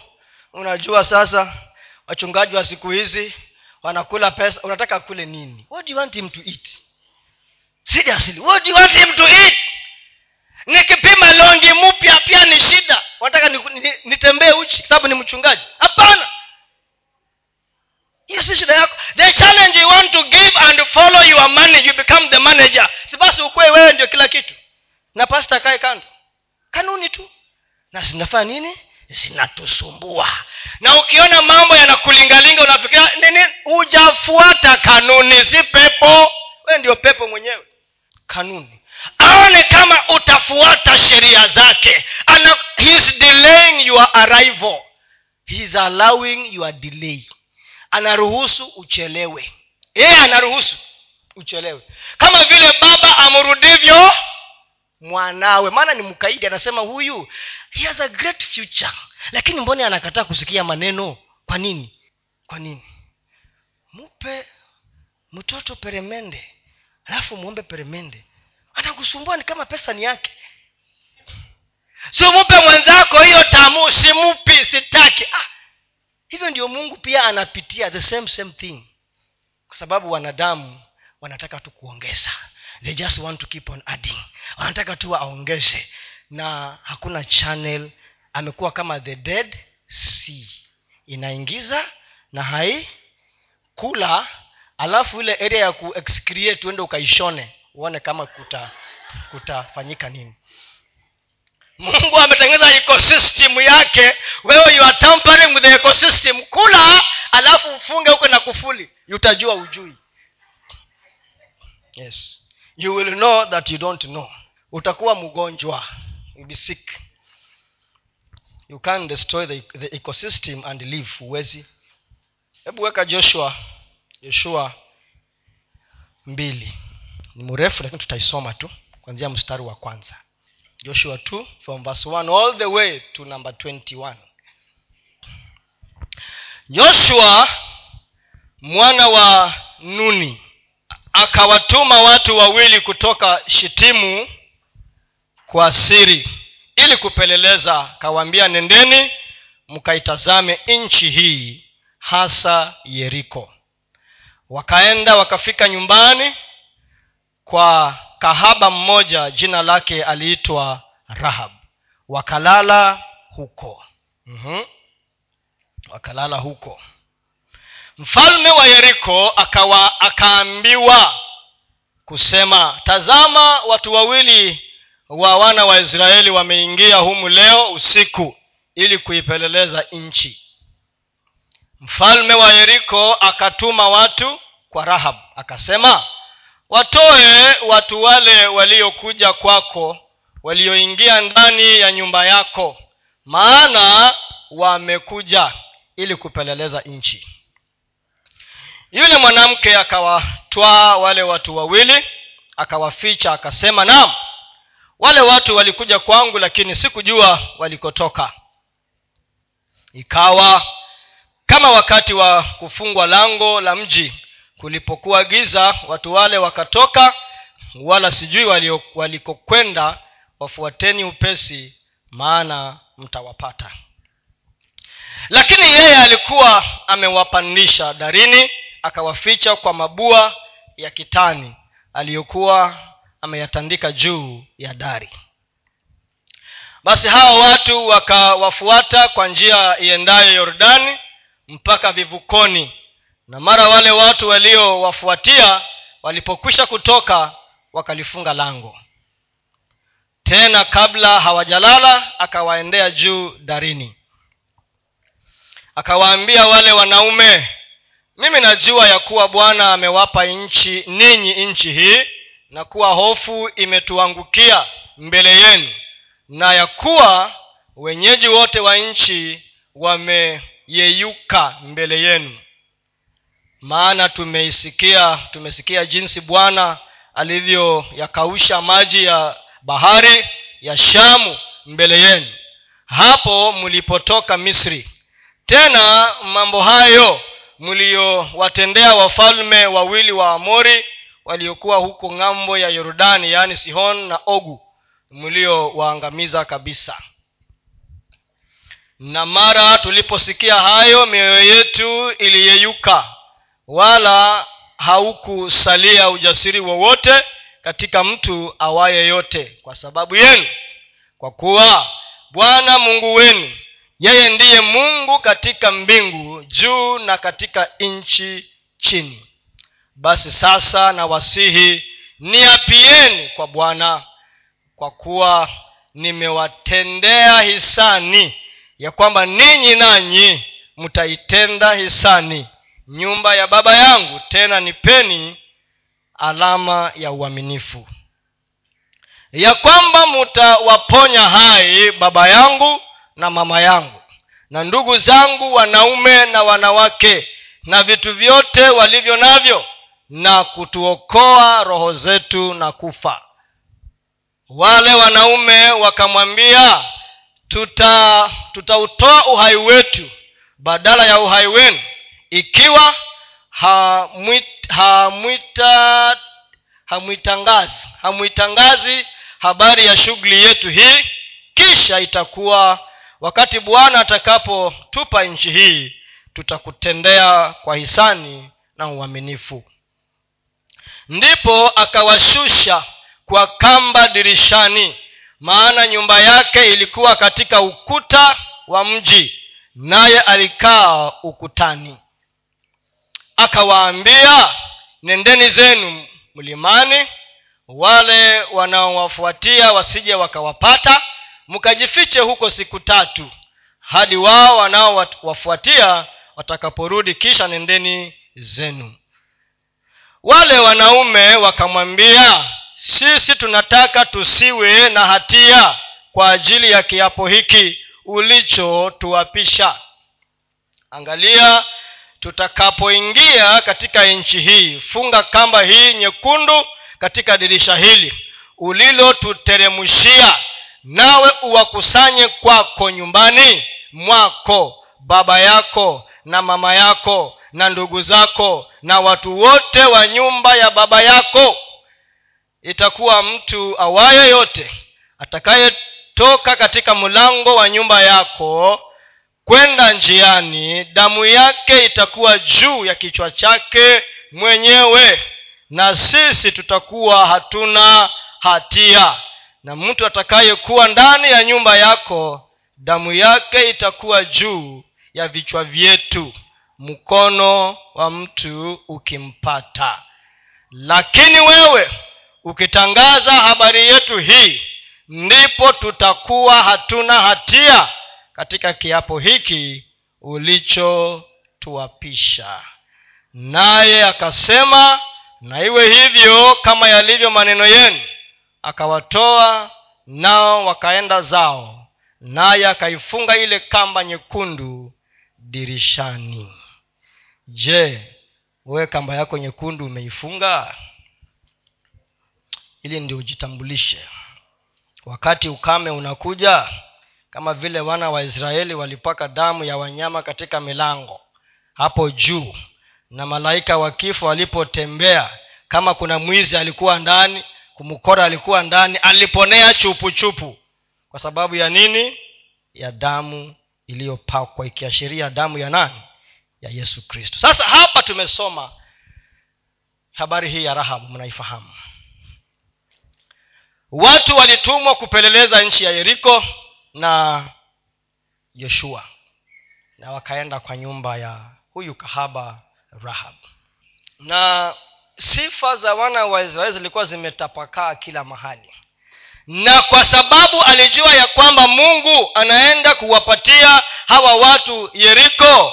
unajua sasa wachungaji wa siku hizi wanakula pesa. Unataka kule nini? What do you want him to eat? What do you want him to eat nikipima longi mpya pia ni shida. Wataka nitembee ni, ni uchi sababu ni mchungaji? Hapana. Hiyo si shida yako. The challenge you want to give and follow your money you become the manager. Si basi ukuwe wewe ndio kila kitu. Na pasta kae kando. Kanuni tu. Na zinafanya nini? Zinatusumbua na ukiona mambo yanakulingalinga unafikiria nini hujafuata kanuni si pepo. We ndio pepo mwenyewe. Kanuni aone kama utafuata sheria zake. Ana, he's delaying your arrival. He's allowing your delay. Anaruhusu uchelewe. Yeye anaruhusu uchelewe. Kama vile baba amrudivyo mwanawe. Maana ni mkaidi anasema huyu he has a great future. Lakini mbone anakataa kusikia maneno? Kwa nini? Kwa nini? Mupe mtoto peremende. Alafu mwombe peremende atakusumbua ni kama pesa ni yake. Simupe mwenzako hiyo tamu simupi sitaki. Ah, hivyo ndio mungu pia anapitia the same same thing. Kwa sababu wanadamu wanataka tu kuongeza. They just want to keep on adding. Wanataka tu aongeze. Na hakuna channel amekuwa kama the dead sea. Inaingiza na hai kula alafu ile area ya kuexcreate uende ukaishone uone kama kuta kutafanyika nini. Mungu ametengeneza ecosystem yake. Wewe you are tampering with the ecosystem. Kula alafu ufunge huko na kufuli. Utajua ujui yes. You will know that you don't know. Utakuwa mgonjwa. Be sick. You can destroy the, the ecosystem and live. Huwezi. Hebu weka joshua joshua mbili ni mrefu lakini tutaisoma tu kuanzia mstari wa kwanza. Joshua 2 from verse 1 all the way to number 21 joshua mwana wa nuni akawatuma watu wawili kutoka shitimu kwa siri ili kupeleleza akawaambia nendeni mkaitazame nchi hii hasa yeriko. Wakaenda wakafika nyumbani kwa kahaba mmoja jina lake aliitwa rahab. Wakalala huko. Mm-hmm. wakalala huko. Mfalme wa yeriko akawa akaambiwa kusema tazama watu wawili wa wana wa israeli wameingia humu leo usiku ili kuipeleleza nchi. Mfalme wa yeriko akatuma watu kwa rahab akasema watoe watu wale waliokuja kwako walioingia ndani ya nyumba yako maana wamekuja ili kupeleleza nchi. Yule mwanamke akawatwaa wale watu wawili akawaficha akasema naam wale watu walikuja kwangu lakini sikujua walikotoka. Ikawa kama wakati wa kufungwa lango la mji kulipokuwa giza watu wale wakatoka wala sijui walikokwenda wafuateni upesi maana mtawapata. Lakini yeye alikuwa amewapandisha darini akawaficha kwa mabua ya kitani aliyokuwa ameyatandika juu ya dari. Basi hawa watu wakawafuata kwa njia iendayo yordani mpaka vivukoni na mara wale watu waliowafuatia walipokwisha kutoka wakalifunga lango. Tena kabla hawajalala akawaendea juu darini. Akawaambia wale wanaume mimi najua ya kuwa bwana amewapa nchi ninyi nchi hii na kuwa hofu imetuangukia mbele yenu na ya kuwa wenyeji wote wa nchi wameyeyuka mbele yenu maana tumeisikia tumesikia jinsi bwana alivyoyakausha maji ya bahari ya shamu mbele yenu. Hapo mlipotoka misri. Tena mambo hayo mliyowatendea wafalme wawili wa amori waliokuwa huko ng'ambo ya yordani yaani sihon na ogu mliowaangamiza kabisa. Na mara tuliposikia hayo mioyo yetu iliyeyuka wala haukusalia ujasiri wowote katika mtu awaye yote kwa sababu yenu. Kwa kuwa bwana mungu wenu yeye ndiye mungu katika mbingu juu na katika nchi chini. Basi sasa na wasihi niapieni kwa bwana kwa kuwa nimewatendea hisani ya kwamba ninyi nanyi mtaitenda hisani nyumba ya baba yangu tena nipeni alama ya uaminifu. Ya kwamba mutawaponya hai baba yangu na mama yangu na ndugu zangu wanaume na wanawake na vitu vyote walivyo navyo na kutuokoa roho zetu na kufa. Wale wanaume wakamwambia tuta tutautoa uhai wetu badala ya uhai wenu ikiwa hamwita hamwita hamwitangazi hamwitangazi habari ya shughuli yetu hii kisha itakuwa wakati bwana atakapotupa nchi hii tutakutendea kwa hisani na uaminifu. Ndipo akawashusha kwa kamba dirishani maana nyumba yake ilikuwa katika ukuta wa mji naye alikaa ukutani akawaambia nendeni zenu mlimani wale wanaowafuatia wasije wakawapata mkajifiche huko siku tatu hadi wao wanaowafuatia watakaporudi kisha nendeni zenu. Wale wanaume wakamwambia sisi tunataka tusiwe na hatia kwa ajili ya kiapo hiki ulichotuapisha. Angalia tutakapoingia katika nchi hii funga kamba hii nyekundu katika dirisha hili ulilotuteremshia nawe uwakusanye kwako nyumbani mwako baba yako na mama yako na ndugu zako na watu wote wa nyumba ya baba yako. Itakuwa mtu awaye yote atakayetoka katika mlango wa nyumba yako kwenda njiani damu yake itakuwa juu ya kichwa chake mwenyewe na sisi tutakuwa hatuna hatia. Na mtu atakayekuwa ndani ya nyumba yako damu yake itakuwa juu ya vichwa vyetu mkono wa mtu ukimpata. Lakini wewe ukitangaza habari yetu hii ndipo tutakuwa hatuna hatia katika kiapo hiki ulichotuapisha. Naye akasema na iwe hivyo kama yalivyo maneno yenu. Akawatoa nao wakaenda zao naye akaifunga ile kamba nyekundu dirishani. Je wewe kamba yako nyekundu umeifunga? Ili ndio ujitambulishe. Wakati ukame unakuja kama vile wana wa israeli walipaka damu ya wanyama katika milango hapo juu na malaika wa kifo alipotembea kama kuna mwizi alikuwa ndani kumkora alikuwa ndani aliponea chupuchupu. Chupu kwa sababu ya nini? Ya damu iliyopakwa ikiashiria damu ya nani? Ya yesu kristo. Sasa hapa tumesoma habari hii ya rahabu mnaifahamu. Watu walitumwa kupeleleza nchi ya yeriko na yoshua. Na wakaenda kwa nyumba ya huyu kahaba rahab. Na sifa za wana wa israeli zilikuwa zimetapakaa kila mahali. Na kwa sababu alijua ya kwamba mungu anaenda kuwapatia hawa watu yeriko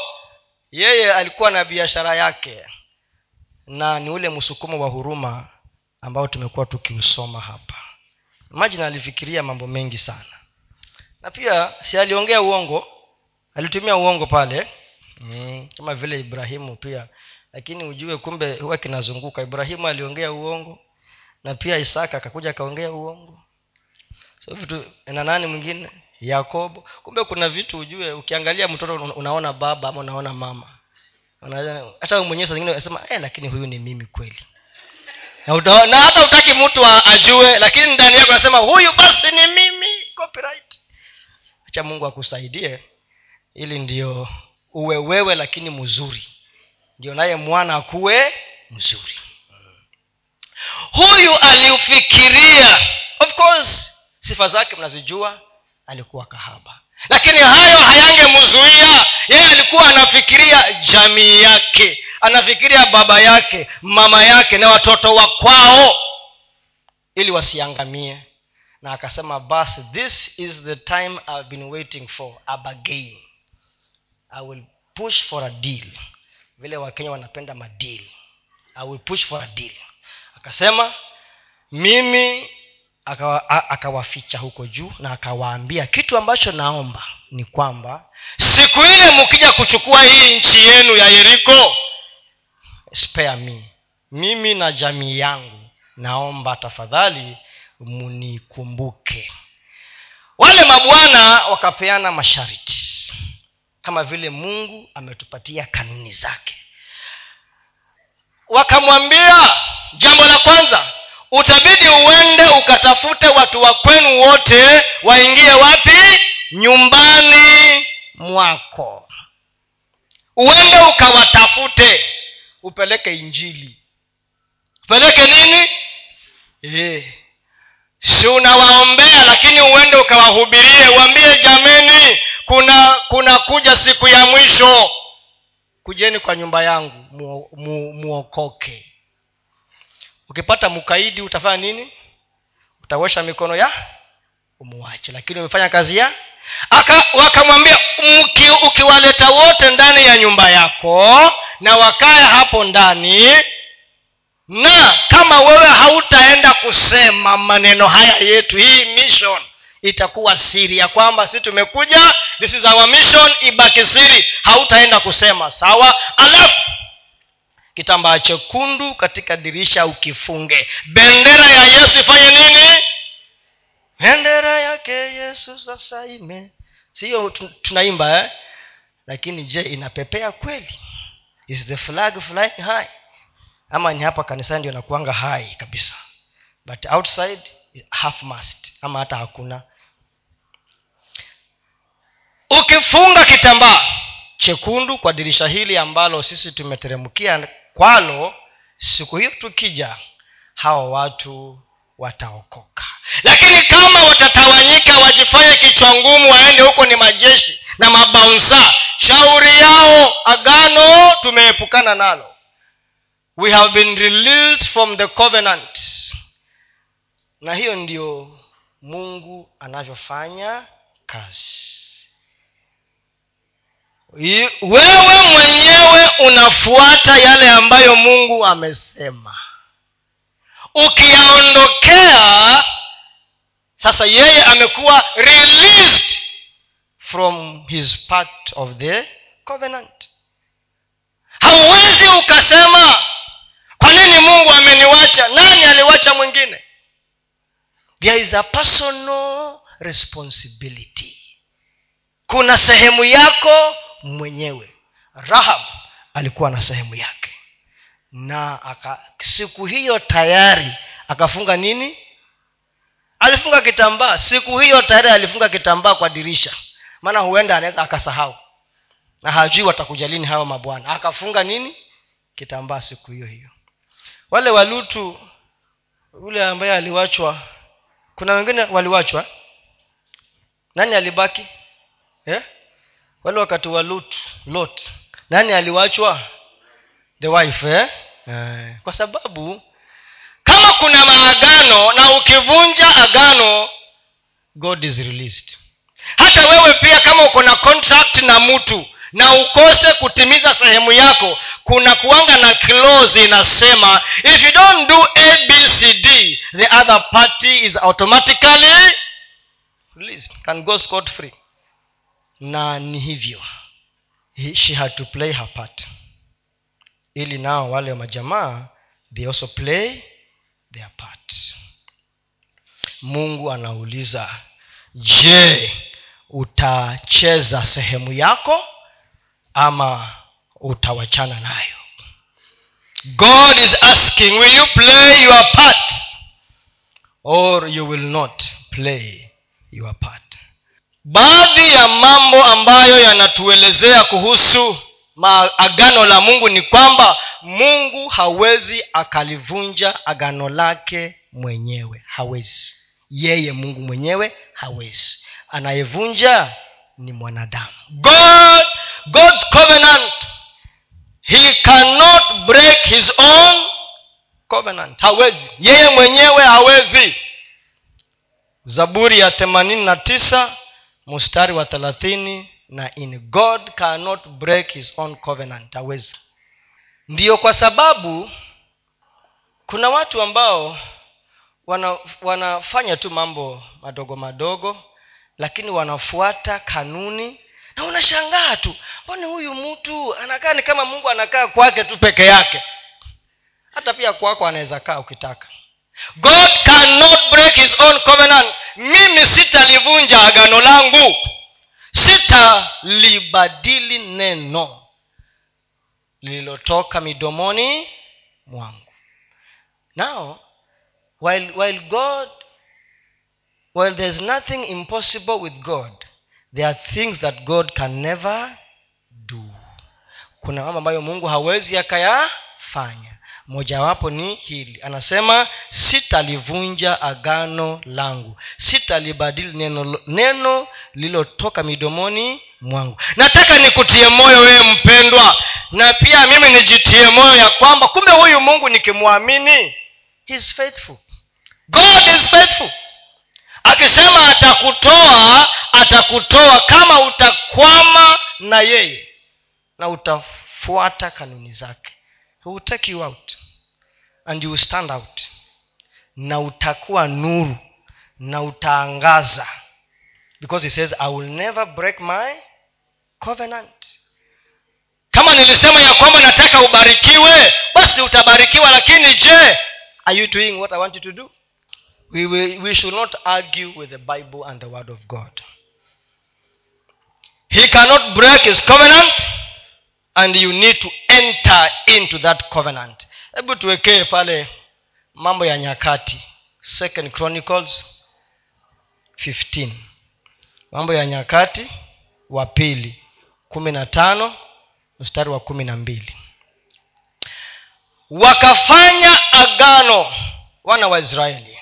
yeye alikuwa na biashara yake. Na ni ule msukumo wa huruma ambao tumekuwa tukiusoma hapa. Imajini alifikiria mambo mengi sana na pia si aliongea uongo alitumia uongo pale. Mm, kama vile ibrahimu pia. Lakini ujue kumbe huwa kinazunguka. Ibrahimu aliongea uongo na pia isaka akakuja akaongea uongo. So vitu na nani mwingine? Yakobo. Kumbe kuna vitu ujue ukiangalia mtoto unaona baba ama unaona mama. Hata mwenyewe saa zingine unasema eh, lakini huyu ni mimi kweli. Na, na hata utaki mtu ajue lakini ndani yako anasema huyu basi ni mimi. Copyright acha mungu akusaidie ili ndio uwe wewe lakini mzuri. Ndio naye mwana akuwe mzuri. Huyu aliufikiria. Of course sifa zake mnazijua alikuwa kahaba. Lakini hayo hayangemzuia. Yeye alikuwa anafikiria jamii yake anafikiria baba yake mama yake na watoto wa kwao ili wasiangamie na akasema basi this is the time i've been waiting for a i will push for a deal. Vile wakenya wanapenda madeal i will push for a deal. Akasema mimi akawaficha huko juu na akawaambia kitu ambacho naomba ni kwamba siku ile mkija kuchukua hii nchi yenu ya yeriko spare me. Mimi na jamii yangu naomba tafadhali munikumbuke. Wale mabwana wakapeana masharti kama vile mungu ametupatia kanuni zake. Wakamwambia jambo la kwanza utabidi uende ukatafute watu wa kwenu wote waingie wapi? Nyumbani mwako. Uende ukawatafute. Upeleke injili. Upeleke nini? E. si unawaombea lakini uende ukawahubirie uambie jameni kuna kuna kuja siku ya mwisho. Kujeni kwa nyumba yangu muokoke mu, ukipata mkaidi utafanya nini? Utawesha mikono ya umuache. Lakini umefanya kazi ya wakamwambia ukiwaleta wote ndani ya nyumba yako na wakae hapo ndani na kama wewe hautaenda kusema maneno haya yetu hii mission itakuwa siri ya kwamba si tumekuja this is our mission ibaki siri. Hautaenda kusema sawa? Alafu kitambaa chekundu katika dirisha ukifunge. Bendera ya yesu ifanye nini? Bendera yake yesu sasa ime. Siyo tunaimba eh? lakini je inapepea kweli? Is the flag flying high ama ni hapa kanisani ndio nakuanga hai kabisa. But outside half mast ama hata hakuna. Ukifunga kitambaa chekundu kwa dirisha hili ambalo sisi tumeteremkia kwalo siku hiyo tukija hawa watu wataokoka. Lakini kama watatawanyika wajifanye kichwa ngumu waende huko ni majeshi na mabaunsa shauri yao agano tumeepukana nalo we have been released from the covenant. Na hiyo ndio mungu anavyofanya kazi. Wewe mwenyewe unafuata yale ambayo mungu amesema. Ukiyaondokea sasa yeye amekuwa released from his part of the covenant. Hauwezi ukasema kwa nini mungu ameniwacha? Nani aliwacha mwingine? There is a personal responsibility. Kuna sehemu yako mwenyewe. Rahab alikuwa na sehemu yake. Na aka siku hiyo tayari akafunga nini? Alifunga kitambaa. Siku hiyo tayari alifunga kitambaa kwa dirisha. Maana huenda anaweza akasahau. Na hajui watakuja lini hawa mabwana. Akafunga nini? Kitambaa siku hiyo hiyo wale walutu yule ambaye aliwachwa kuna wengine waliwachwa nani alibaki eh? wale wakati wa lut lot nani aliwachwa the wife eh? Eh, kwa sababu kama kuna maagano na ukivunja agano god is released hata wewe pia kama uko na contract na mtu na ukose kutimiza sehemu yako kuna kuanga na clause inasema if you don't do abcd the other party is automatically released can go scot free na ni hivyo. She had to play her part. Ili nao wale majamaa they also play their part. Mungu anauliza je utacheza sehemu yako ama utawachana nayo. God is asking will you play your part or you will not play your part? Baadhi ya mambo ambayo yanatuelezea kuhusu agano la mungu ni kwamba mungu hawezi akalivunja agano lake mwenyewe. Hawezi. Yeye mungu mwenyewe hawezi. Anayevunja ni mwanadamu. God god's covenant he cannot break his own covenant. Hawezi. Yeye mwenyewe hawezi. Zaburi ya themanini na tisa mstari wa thelathini na in god cannot break his own covenant. Hawezi. Ndiyo kwa sababu kuna watu ambao wana, wanafanya tu mambo madogo madogo lakini wanafuata kanuni na unashangaa tu mbone huyu mtu anakaa ni kama mungu anakaa kwake tu peke yake? Hata pia kwako anaweza kaa ukitaka. God cannot break his own covenant. Mimi sitalivunja agano langu. Sitalibadili neno lililotoka midomoni mwangu. Now while, while god while there's nothing impossible with god there are things that god can never do. Kuna mambo ambayo mungu hawezi akayafanya. Mojawapo ni hili. Anasema sitalivunja agano langu. Sitalibadili neno neno lililotoka midomoni mwangu. Nataka nikutie moyo wewe mpendwa. Na pia mimi nijitie moyo ya kwamba kumbe huyu mungu nikimwamini faithful. God is faithful akisema atakutoa atakutoa kama utakwama na yeye na utafuata kanuni zake. He will take you out and you stand out. Na utakuwa nuru na utaangaza. Because he says i will never break my covenant. Kama nilisema ya kwamba nataka ubarikiwe basi utabarikiwa lakini je are you doing what i want you to do we, will, we should not argue with the bible and the word of god. He cannot break his covenant and you need to enter into that covenant. Hebu tuwekee pale mambo ya nyakati. Second chronicles 15 mambo ya nyakati wa pili. Kumi na tano mstari wa kumi na mbili wakafanya agano wana wa israeli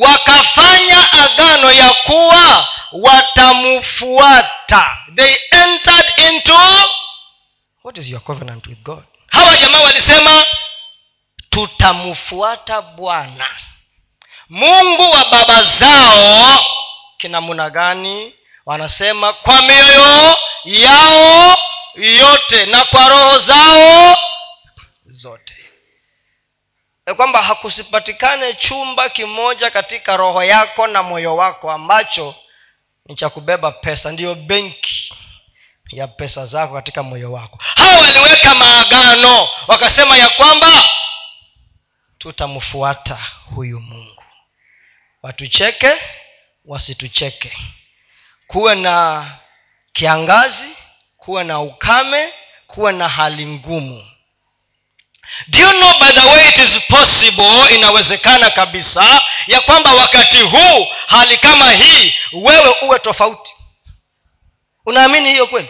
wakafanya agano ya kuwa watamfuata they entered into what is your covenant with god? Hawa jamaa walisema tutamfuata bwana. Mungu wa baba zao. Kinamuna gani? Wanasema kwa mioyo yao yote na kwa roho zao zote kwamba hakusipatikane chumba kimoja katika roho yako na moyo wako ambacho ni cha kubeba pesa. Ndiyo benki ya pesa zako katika moyo wako. Hawa waliweka maagano wakasema ya kwamba tutamfuata huyu mungu. Watucheke wasitucheke. Kuwe na kiangazi kuwe na ukame kuwe na hali ngumu do you know by the way it is possible inawezekana kabisa ya kwamba wakati huu hali kama hii wewe uwe tofauti? Unaamini hiyo kweli?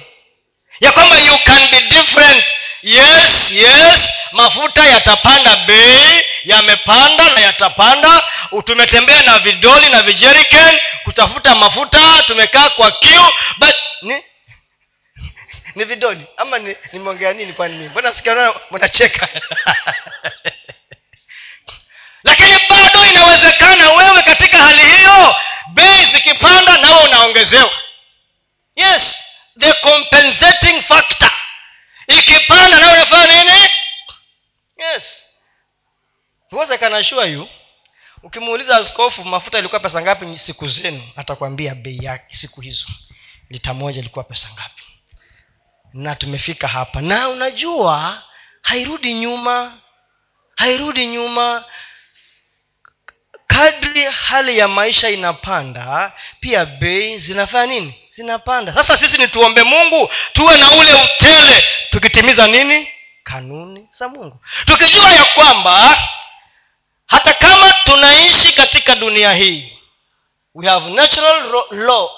Ya kwamba you can be different. Yes yes mafuta yatapanda bei yamepanda na yatapanda. Tumetembea na vidoli na vijeriken kutafuta mafuta tumekaa kwa kiu but ni ni vidoli. Ama nimeongea nini kwani mii mbona sikiana mnacheka? Lakini bado inawezekana wewe katika hali hiyo bei zikipanda nawe unaongezewa. Yes the compensating factor. Ikipanda nawe unafanya nini? Yes. I you ukimuuliza askofu mafuta ilikuwa pesa ngapi? Siku zenu atakwambia bei yake siku hizo. Lita moja ilikuwa pesa ngapi na tumefika hapa. Na unajua hairudi nyuma hairudi nyuma. Kadri hali ya maisha inapanda pia bei zinafanya nini? Zinapanda. Sasa sisi ni tuombe mungu tuwe na ule utele. Tukitimiza nini? Kanuni za mungu. Tukijua ya kwamba hata kama tunaishi katika dunia hii we have natural law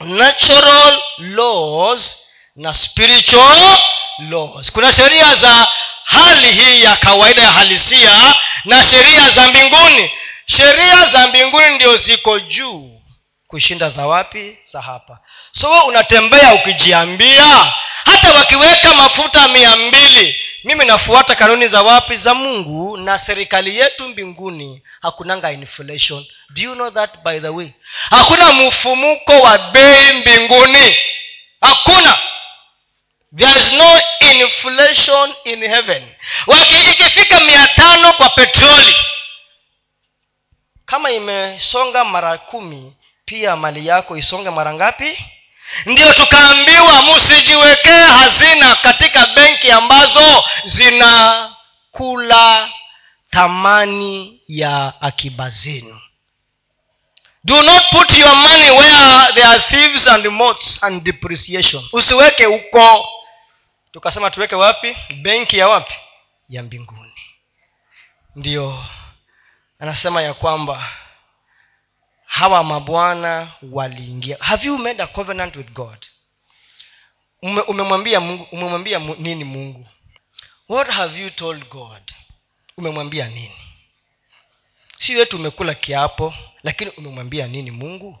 natural laws na spiritual laws. Kuna sheria za hali hii ya kawaida ya halisia na sheria za mbinguni. Sheria za mbinguni ndio ziko juu. Kushinda za wapi? Za hapa. So unatembea ukijiambia hata wakiweka mafuta mia mbili mimi nafuata kanuni za wapi? Za mungu. Na serikali yetu mbinguni hakunanga inflation. Do you know that by the way? Hakuna mfumuko wa bei mbinguni. Hakuna there is no inflation in heaven. Ikifika mia tano kwa petroli kama imesonga mara kumi pia mali yako isonge mara ngapi? Ndio tukaambiwa msijiwekee hazina katika benki ambazo zinakula thamani ya akiba zenu. Do not put your money where there are thieves and moths and depreciation. Usiweke huko tukasema tuweke wapi? Benki ya wapi? Ya mbinguni. Ndio anasema ya kwamba hawa mabwana waliingia. Have you made a covenant with god? Umemwambia mungu umemwambia nini mungu? What have you told god? Umemwambia nini? Si wetu umekula kiapo lakini umemwambia nini mungu?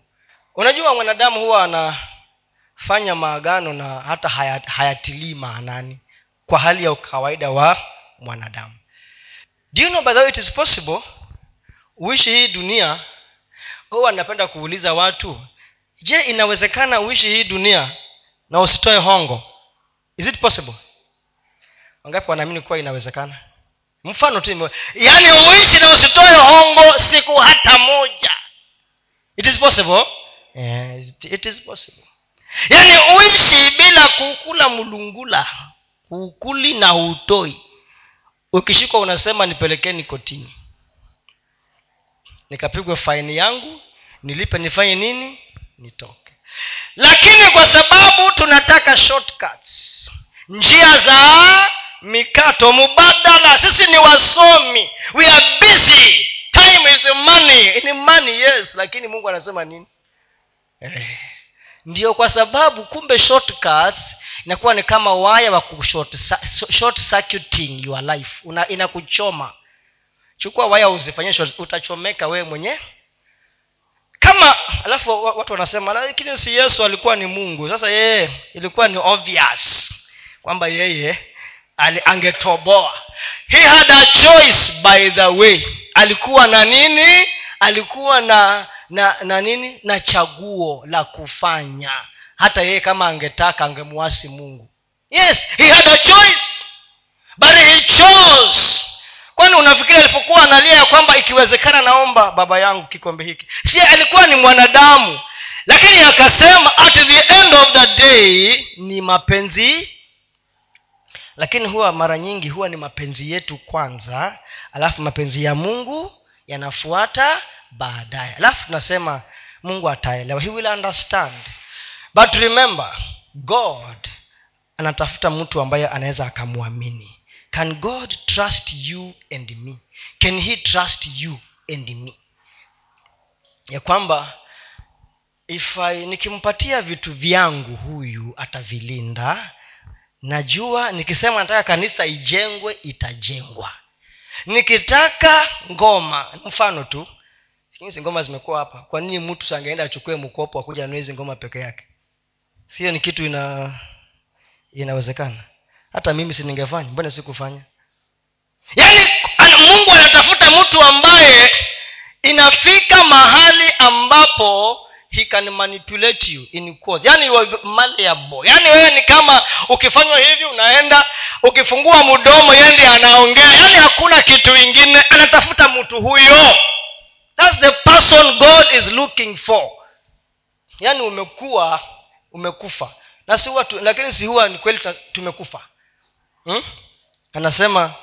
Unajua mwanadamu huwa anafanya maagano na hata hayatilii maanani kwa hali ya kawaida wa mwanadamu. Do you know by the way it is possible uishi hii dunia huwa napenda kuuliza watu je inawezekana uishi hii dunia na usitoe hongo? Is it possible? Wangapi wanaamini kuwa inawezekana? Mfano tu yaani uishi na usitoe hongo siku hata moja. It is possible? Yeah, it is possible yaani uishi bila kukula mlungula ukuli na utoi ukishikwa unasema nipelekeni kotini nikapigwe faini yangu nilipe nifanye nini? Nitoke. Lakini kwa sababu tunataka shortcuts njia za mikato mubadala sisi ni wasomi. We are busy. Time is money. Ni money yes lakini mungu anasema nini? Eh. Ndio kwa sababu kumbe shortcuts inakuwa ni kama waya wa short circuiting your life. Una, inakuchoma. Chukua waya uzifanyie utachomeka wewe mwenye. Kama alafu watu wanasema lakini si yesu alikuwa ni mungu. Sasa yeye ilikuwa ni obvious kwamba yeye angetoboa. He had a choice by the way. Alikuwa na nini? Alikuwa na na na nini? Na chaguo la kufanya. Hata yeye kama angetaka angemwasi mungu. Yes he had a choice. But he chose. Kwani unafikiri alipokuwa analia ya kwamba ikiwezekana naomba baba yangu kikombe hiki? Si alikuwa ni mwanadamu. Lakini akasema at the end of the day ni mapenzi. Lakini huwa mara nyingi huwa ni mapenzi yetu kwanza alafu mapenzi ya mungu yanafuata baadaye. Alafu tunasema mungu ataelewa. He will understand. But remember god anatafuta mtu ambaye anaweza akamwamini. Can god trust you and me? Can he trust you and me? Ya kwamba if I, nikimpatia vitu vyangu huyu atavilinda. Najua nikisema nataka kanisa ijengwe itajengwa. Nikitaka ngoma mfano tu hizi ngoma zimekuwa hapa. Kwa nini mtu sangeenda achukue mkopo akuja anue hizi ngoma peke yake? Sio ni kitu ina inawezekana. Hata mimi si mbona sikufanya? Yaani mungu anatafuta mtu ambaye inafika mahali ambapo he can manipulate you in course yani malleable yani wewe ni kama ukifanywa hivi unaenda ukifungua mdomo yende anaongea. Yani hakuna kitu ingine. Anatafuta mtu huyo thats the person god is looking for. Yani umekuwa umekufa. Na si huwa lakini si huwa ni kweli tumekufa. Hmm? anasema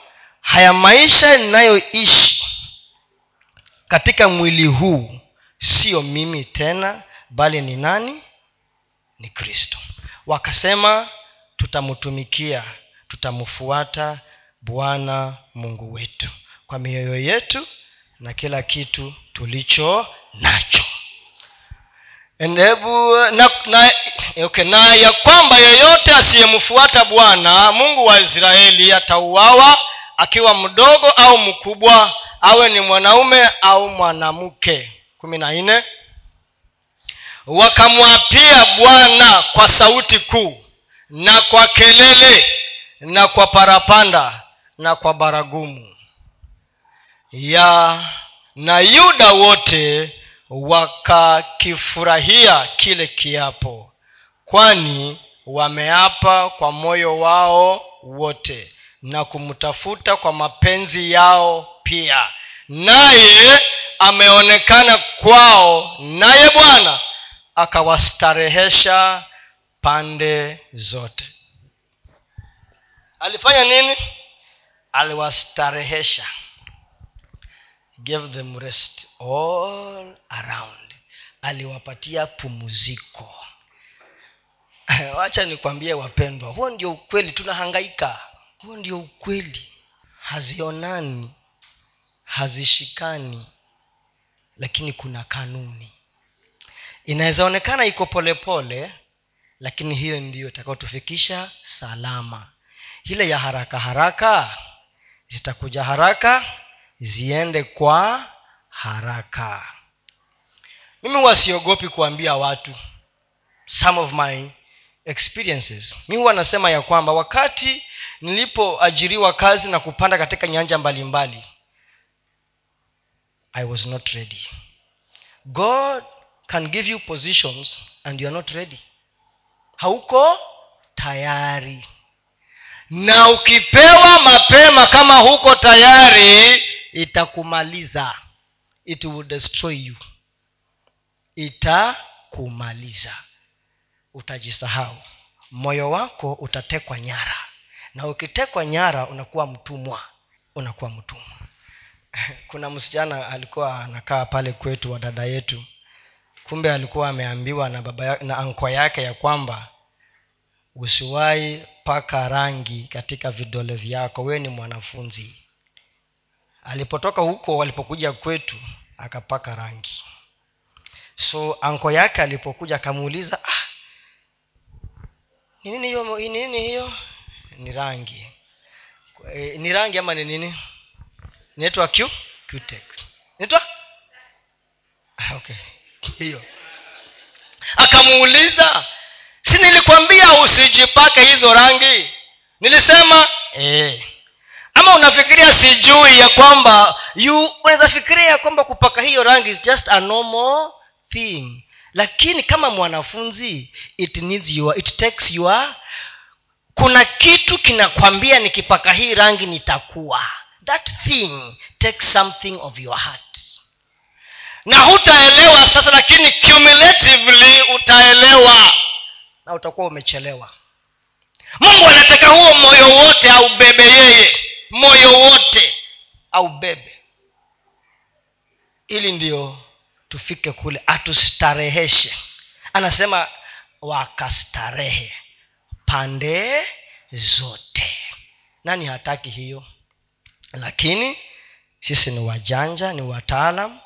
haya maisha ninayoishi katika mwili huu sio mimi tena bali ni nani? Ni kristo. Wakasema tutamtumikia tutamfuata bwana mungu wetu. Kwa mioyo yetu na kila kitu tulicho nacho. Hebu na, na, okay, na ya kwamba yeyote asiyemfuata bwana mungu wa israeli atauawa akiwa mdogo au mkubwa awe ni mwanaume au mwanamke. Kumi na nne. Wakamwapia bwana kwa sauti kuu na kwa kelele na kwa parapanda na kwa baragumu ya na yuda wote wakakifurahia kile kiapo kwani wameapa kwa moyo wao wote na kumtafuta kwa mapenzi yao pia. Naye ameonekana kwao naye bwana akawastarehesha pande zote. Alifanya nini? Aliwastarehesha gave them rest all around. Aliwapatia pumziko wacha nikwambie wapendwa huo ndio ukweli tunahangaika. Huo ndio ukweli. Hazionani hazishikani lakini kuna kanuni. Inawezaonekana iko polepole lakini hiyo ndiyo itakaotufikisha salama. Ile ya haraka haraka zitakuja haraka ziende kwa haraka. Mimi huwa siogopi kuambia watu some of my experiences. Mi huwa nasema ya kwamba wakati nilipoajiriwa kazi na kupanda katika nyanja mbalimbali mbali, i was not ready. God can give you positions and you are not ready. Hauko tayari. Na ukipewa mapema kama huko tayari itakumaliza. It will destroy you. Itakumaliza. Utajisahau. Moyo wako utatekwa nyara. Na ukitekwa nyara unakuwa mtumwa. Unakuwa mtumwa. Kuna msichana alikuwa anakaa pale kwetu wa dada yetu. Kumbe alikuwa ameambiwa na baba na ankwa yake ya kwamba usiwahi paka rangi katika vidole vyako. Wewe ni mwanafunzi alipotoka huko walipokuja kwetu akapaka rangi. So anko yake alipokuja akamuuliza ah, ni nini hiyo ni nini hiyo? Ni rangi. E, ni rangi ama ni nini? Inaitwa q inaitwa? Okay. Hiyo. Akamuuliza si nilikwambia usijipake hizo rangi? Nilisema eh. Ama unafikiria sijui ya kwamba unaweza fikiria ya kwamba kupaka hiyo rangi is just a normal thing. Lakini kama mwanafunzi it needs your, it takes your kuna kitu kinakwambia nikipaka hii rangi nitakuwa. That thing takes something of your heart. Na hutaelewa sasa lakini cumulatively utaelewa na utakuwa umechelewa. Mungu anataka huo moyo wote aubebe yeye moyo wote aubebe ili ndio tufike kule atustareheshe. Anasema wakastarehe pande zote. Nani hataki hiyo? Lakini sisi ni wajanja ni wataalam.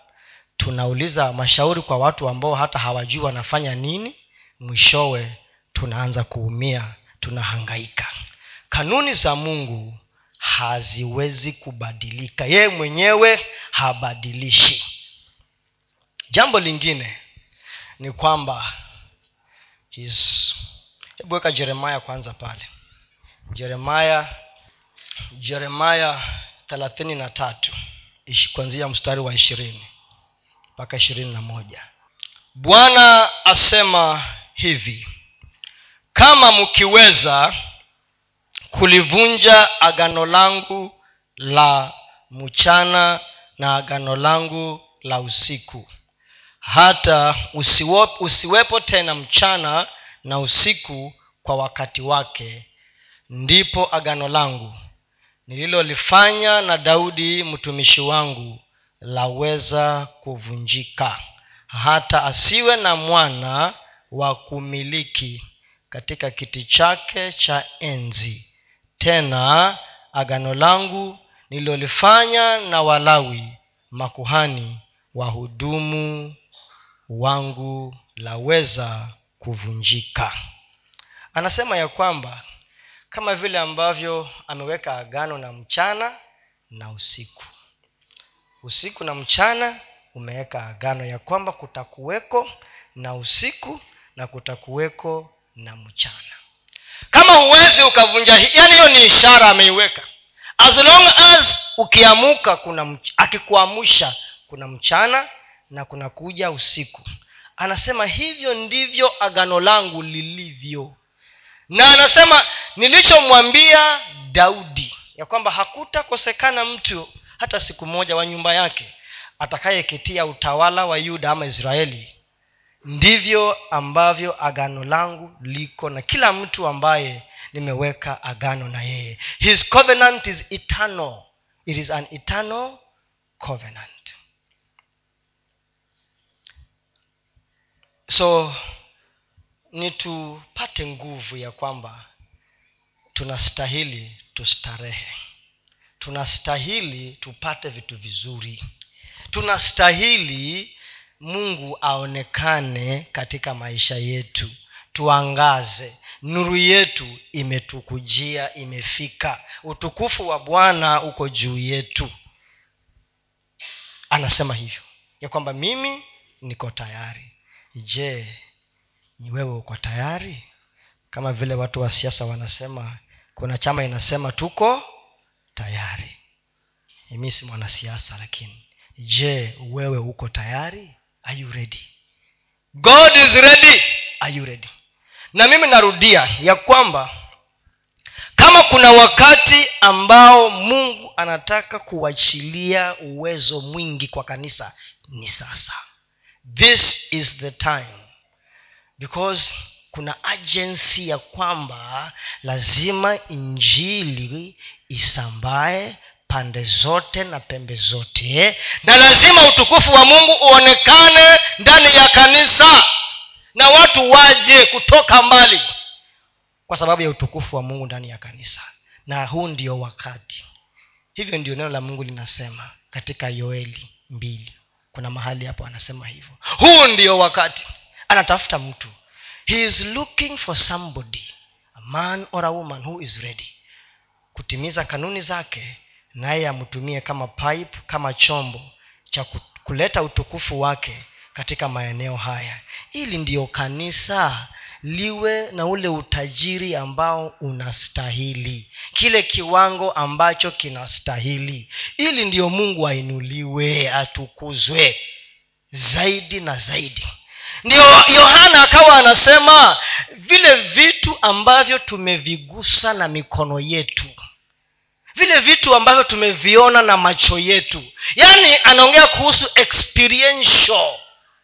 Tunauliza mashauri kwa watu ambao hata hawajui wanafanya nini. Mwishowe tunaanza kuumia tunahangaika. Kanuni za mungu haziwezi kubadilika. Yeye mwenyewe habadilishi. Jambo lingine ni kwamba hebu weka jeremaya kwanza pale. Jeremaya jeremaya thelathini na tatu kuanzia mstari wa ishirini mpaka ishirini na moja. Bwana asema hivi kama mkiweza kulivunja agano langu la mchana na agano langu la usiku. Hata usiwepo, tena mchana na usiku kwa wakati wake ndipo agano langu nililolifanya na daudi mtumishi wangu laweza kuvunjika hata asiwe na mwana wa kumiliki katika kiti chake cha enzi tena agano langu nililolifanya na walawi makuhani wahudumu wangu laweza kuvunjika. Anasema ya kwamba kama vile ambavyo ameweka agano na mchana na usiku. Usiku na mchana umeweka agano ya kwamba kutakuweko na usiku na kutakuweko na mchana kama huwezi ukavunja yani hiyo ni ishara ameiweka. As long as ukiamuka kuna akikuamusha kuna mchana na kuna kuja usiku. Anasema hivyo ndivyo agano langu lilivyo. Na anasema nilichomwambia daudi ya kwamba hakutakosekana mtu hata siku moja wa nyumba yake atakayeketia utawala wa yuda ama israeli ndivyo ambavyo agano langu liko na kila mtu ambaye nimeweka agano na yeye. His covenant is eternal. It is an eternal covenant. So ni tupate nguvu ya kwamba tunastahili tustarehe. Tunastahili tupate vitu vizuri. Tunastahili mungu aonekane katika maisha yetu. Tuangaze. Nuru yetu imetukujia imefika. Utukufu wa bwana uko juu yetu. Anasema hivyo. Ya kwamba mimi niko tayari. Je ni wewe uko tayari? Kama vile watu wa siasa wanasema kuna chama inasema tuko tayari. Mi si mwanasiasa lakini je wewe uko tayari are you ready? God is ready. Are you ready? Na mimi narudia ya kwamba kama kuna wakati ambao mungu anataka kuachilia uwezo mwingi kwa kanisa ni sasa. This is the time. Because kuna ajensi ya kwamba lazima injili isambae pande zote na pembe zote. Na lazima utukufu wa mungu uonekane ndani ya kanisa. Na watu waje kutoka mbali kwa sababu ya utukufu wa mungu ndani ya kanisa. Na huu ndio wakati. Hivyo ndio neno la mungu linasema katika yoeli mbili. Kuna mahali hapo anasema hivyo. Huu ndio wakati. Anatafuta mtu. He is looking for somebody a man or a woman who is ready kutimiza kanuni zake naye amtumie kama pipe kama chombo cha kuleta utukufu wake katika maeneo haya. Ili ndiyo kanisa liwe na ule utajiri ambao unastahili. Kile kiwango ambacho kinastahili. Ili ndiyo mungu ainuliwe atukuzwe. Zaidi na zaidi. Ndio yohana akawa anasema vile vitu ambavyo tumevigusa na mikono yetu vile vitu ambavyo tumeviona na macho yetu. Yaani anaongea kuhusu experiential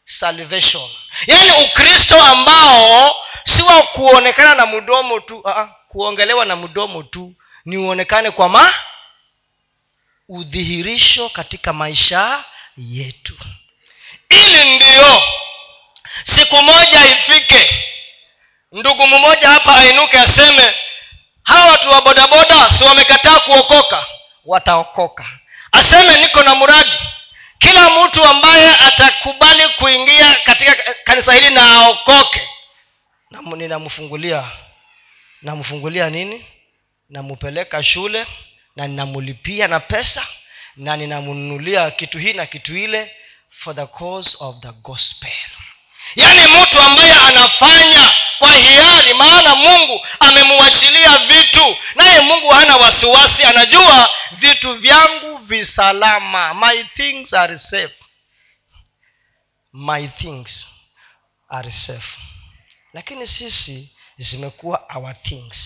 salvation. Yaani ukristo ambao si wa kuonekana na mdomo tu uh, kuongelewa na mdomo tu ni uonekane kwa ma udhihirisho katika maisha yetu. Ili ndiyo siku moja ifike ndugu mmoja hapa ainuke aseme hawa watu wa bodaboda si wamekataa kuokoka? Wataokoka. Aseme niko na mradi kila mtu ambaye atakubali kuingia katika kanisa hili na aokoke. Ninamfungulia. Namfungulia nini? Namupeleka shule na ninamulipia na pesa na ninamnunulia kitu hii na kitu ile for the cause of the gospel yaani mtu ambaye anafanya kwa hiari maana mungu amemuashiria vitu. Naye mungu hana wasiwasi anajua vitu vyangu visalama my things are safe. My things are safe. Lakini sisi zimekuwa our things.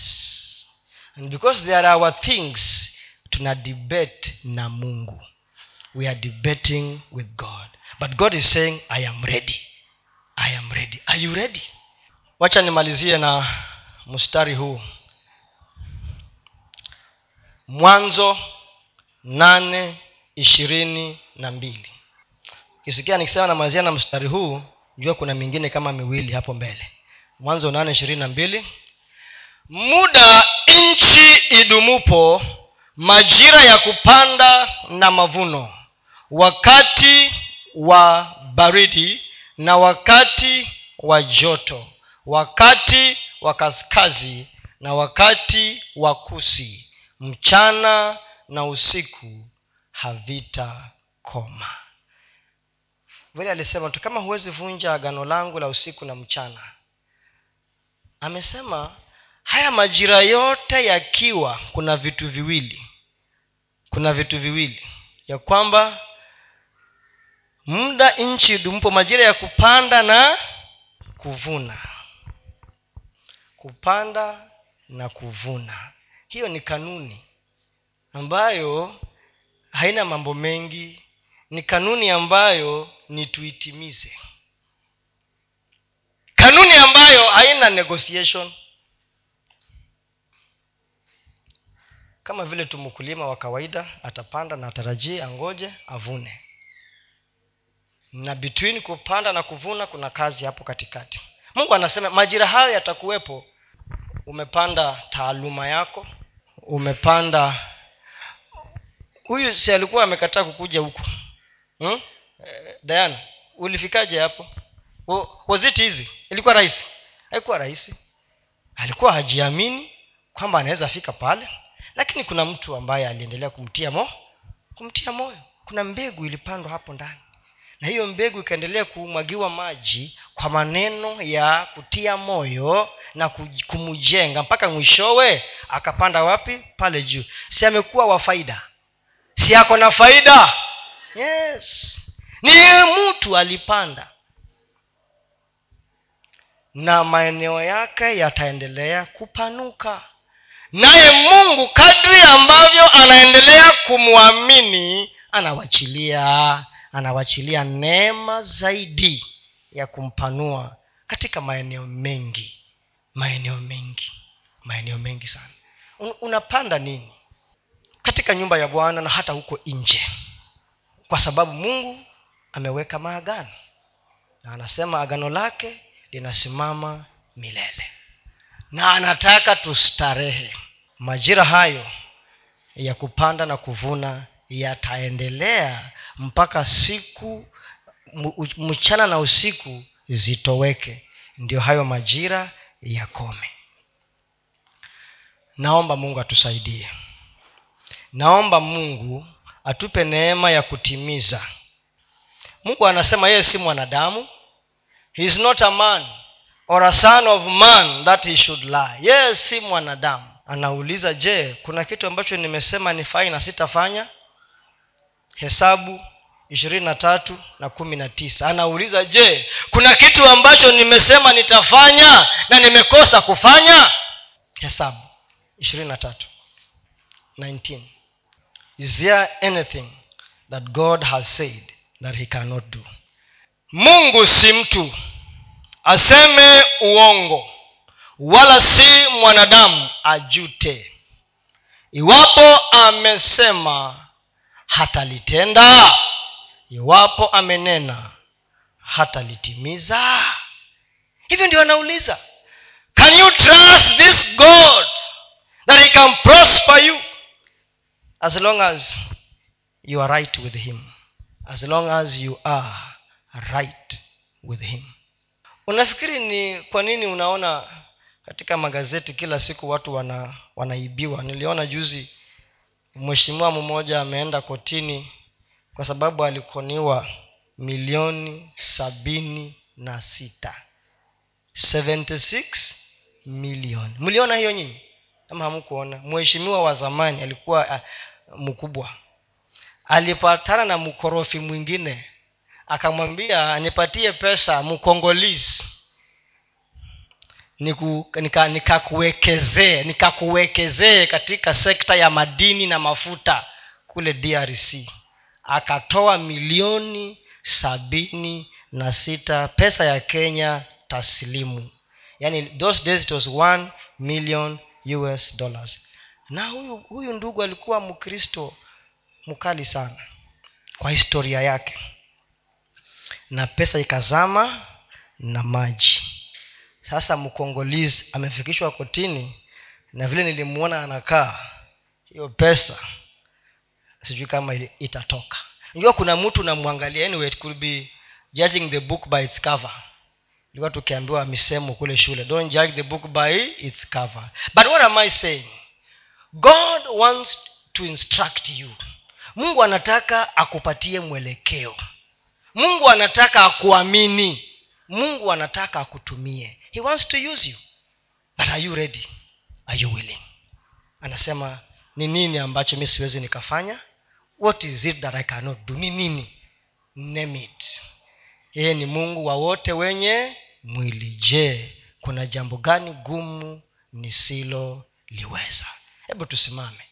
And because they are our things tuna debate na mungu. We are debating with god. But god is saying i am ready i am ready. Are you ready? Wacha nimalizie na mstari huu. Mwanzo nane ishirini na mbili. Ukisikia nikisema namalizia na mstari huu jua kuna mingine kama miwili hapo mbele. Mwanzo nane ishirini na mbili. Muda nchi idumupo majira ya kupanda na mavuno. Wakati wa baridi na wakati wa joto wakati wa kaskazi na wakati wa kusi. Mchana na usiku havitakoma. Vile alisema tu kama huwezi vunja agano langu la usiku na mchana. Amesema haya majira yote yakiwa kuna vitu viwili. Kuna vitu viwili. Ya kwamba muda nchi dumpo majira ya kupanda na kuvuna. Kupanda na kuvuna. Hiyo ni kanuni ambayo haina mambo mengi. Ni kanuni ambayo ni tuitimize. Kanuni ambayo haina negotiation. Kama vile tu mkulima wa kawaida atapanda na atarajie angoje avune na between kupanda na kuvuna kuna kazi hapo katikati. Mungu anasema majira hayo yatakuwepo. Umepanda taaluma yako umepanda huyu si alikuwa amekataa kukuja huku. Hmm? eh, diana ulifikaje hapo? Was it ilikuwa rahisi? Haikuwa rahisi. Alikuwa hajiamini kwamba anaweza fika pale lakini kuna mtu ambaye aliendelea kumtia mo kumtia moyo. Kuna mbegu ilipandwa hapo ndani na hiyo mbegu ikaendelea kumwagiwa maji kwa maneno ya kutia moyo na kumjenga mpaka mwishowe akapanda wapi? Pale juu. Si amekuwa wa faida? Si ako na faida? Yes. Ni mtu alipanda. Na maeneo yake yataendelea kupanuka. Naye mungu kadri ambavyo anaendelea kumwamini anawachilia anawachilia neema zaidi ya kumpanua katika maeneo mengi maeneo mengi maeneo mengi sana. Un, unapanda nini? Katika nyumba ya bwana na hata huko nje. Kwa sababu mungu ameweka maagano. Na anasema agano lake linasimama milele. Na anataka tustarehe. Majira hayo ya kupanda na kuvuna yataendelea mpaka siku mchana na usiku zitoweke. Ndio hayo majira yakome. Naomba mungu atusaidie. Naomba mungu atupe neema ya kutimiza. Mungu anasema yeye si mwanadamu. He is not a man or a son of man that he should lie. Yeye si mwanadamu. Anauliza je kuna kitu ambacho nimesema nifai na sitafanya hesabu ishirini na tatu na kumi na tisa. Anauliza je kuna kitu ambacho nimesema nitafanya na nimekosa kufanya? Hesabu ishirini na tatu 19 is there anything that god has said that he cannot do? Mungu si mtu aseme uongo wala si mwanadamu ajute. Iwapo amesema hatalitenda. Iwapo amenena hatalitimiza. Hivyo ndio anauliza can you trust this god that he can prosper you? As long as you are right with him. As long as you are right with him. Unafikiri ni kwa nini unaona katika magazeti kila siku watu wana wanaibiwa? Niliona juzi mheshimiwa mmoja ameenda kotini kwa sababu alikoniwa milioni sabini na sita. 76 milioni mliona hiyo nyinyi? Ama hamkuona? Mheshimiwa wa zamani alikuwa uh, mkubwa. Alipatana na mkorofi mwingine. Akamwambia nipatie pesa mkongolisi nikakuwekezee nika nikakuwekezee katika sekta ya madini na mafuta kule drc akatoa milioni sabini na sita pesa ya kenya taslimu. Yani those days it was one million us dollars. Na huyu huyu ndugu alikuwa mkristo mkali sana kwa historia yake. Na pesa ikazama na maji sasa mkongolizi amefikishwa kotini na vile nilimuona anakaa hiyo pesa sijui kama itatoka. Najua kuna mtu namwangalia anyway it could be judging the book by its cover. Ilikuwa tukiambiwa misemo kule shule don't judge the book by its cover. But what am i saying? God wants to instruct you. Mungu anataka akupatie mwelekeo. Mungu anataka akuamini. Mungu anataka akutumie he wants to use you. But are you ready? Are you willing? Anasema ni nini ambacho mi siwezi nikafanya? What is it that i cannot do? Ni nini? Name it. Yeye ni mungu wa wote wenye mwili. Je kuna jambo gani gumu nisiloliweza hebu tusimame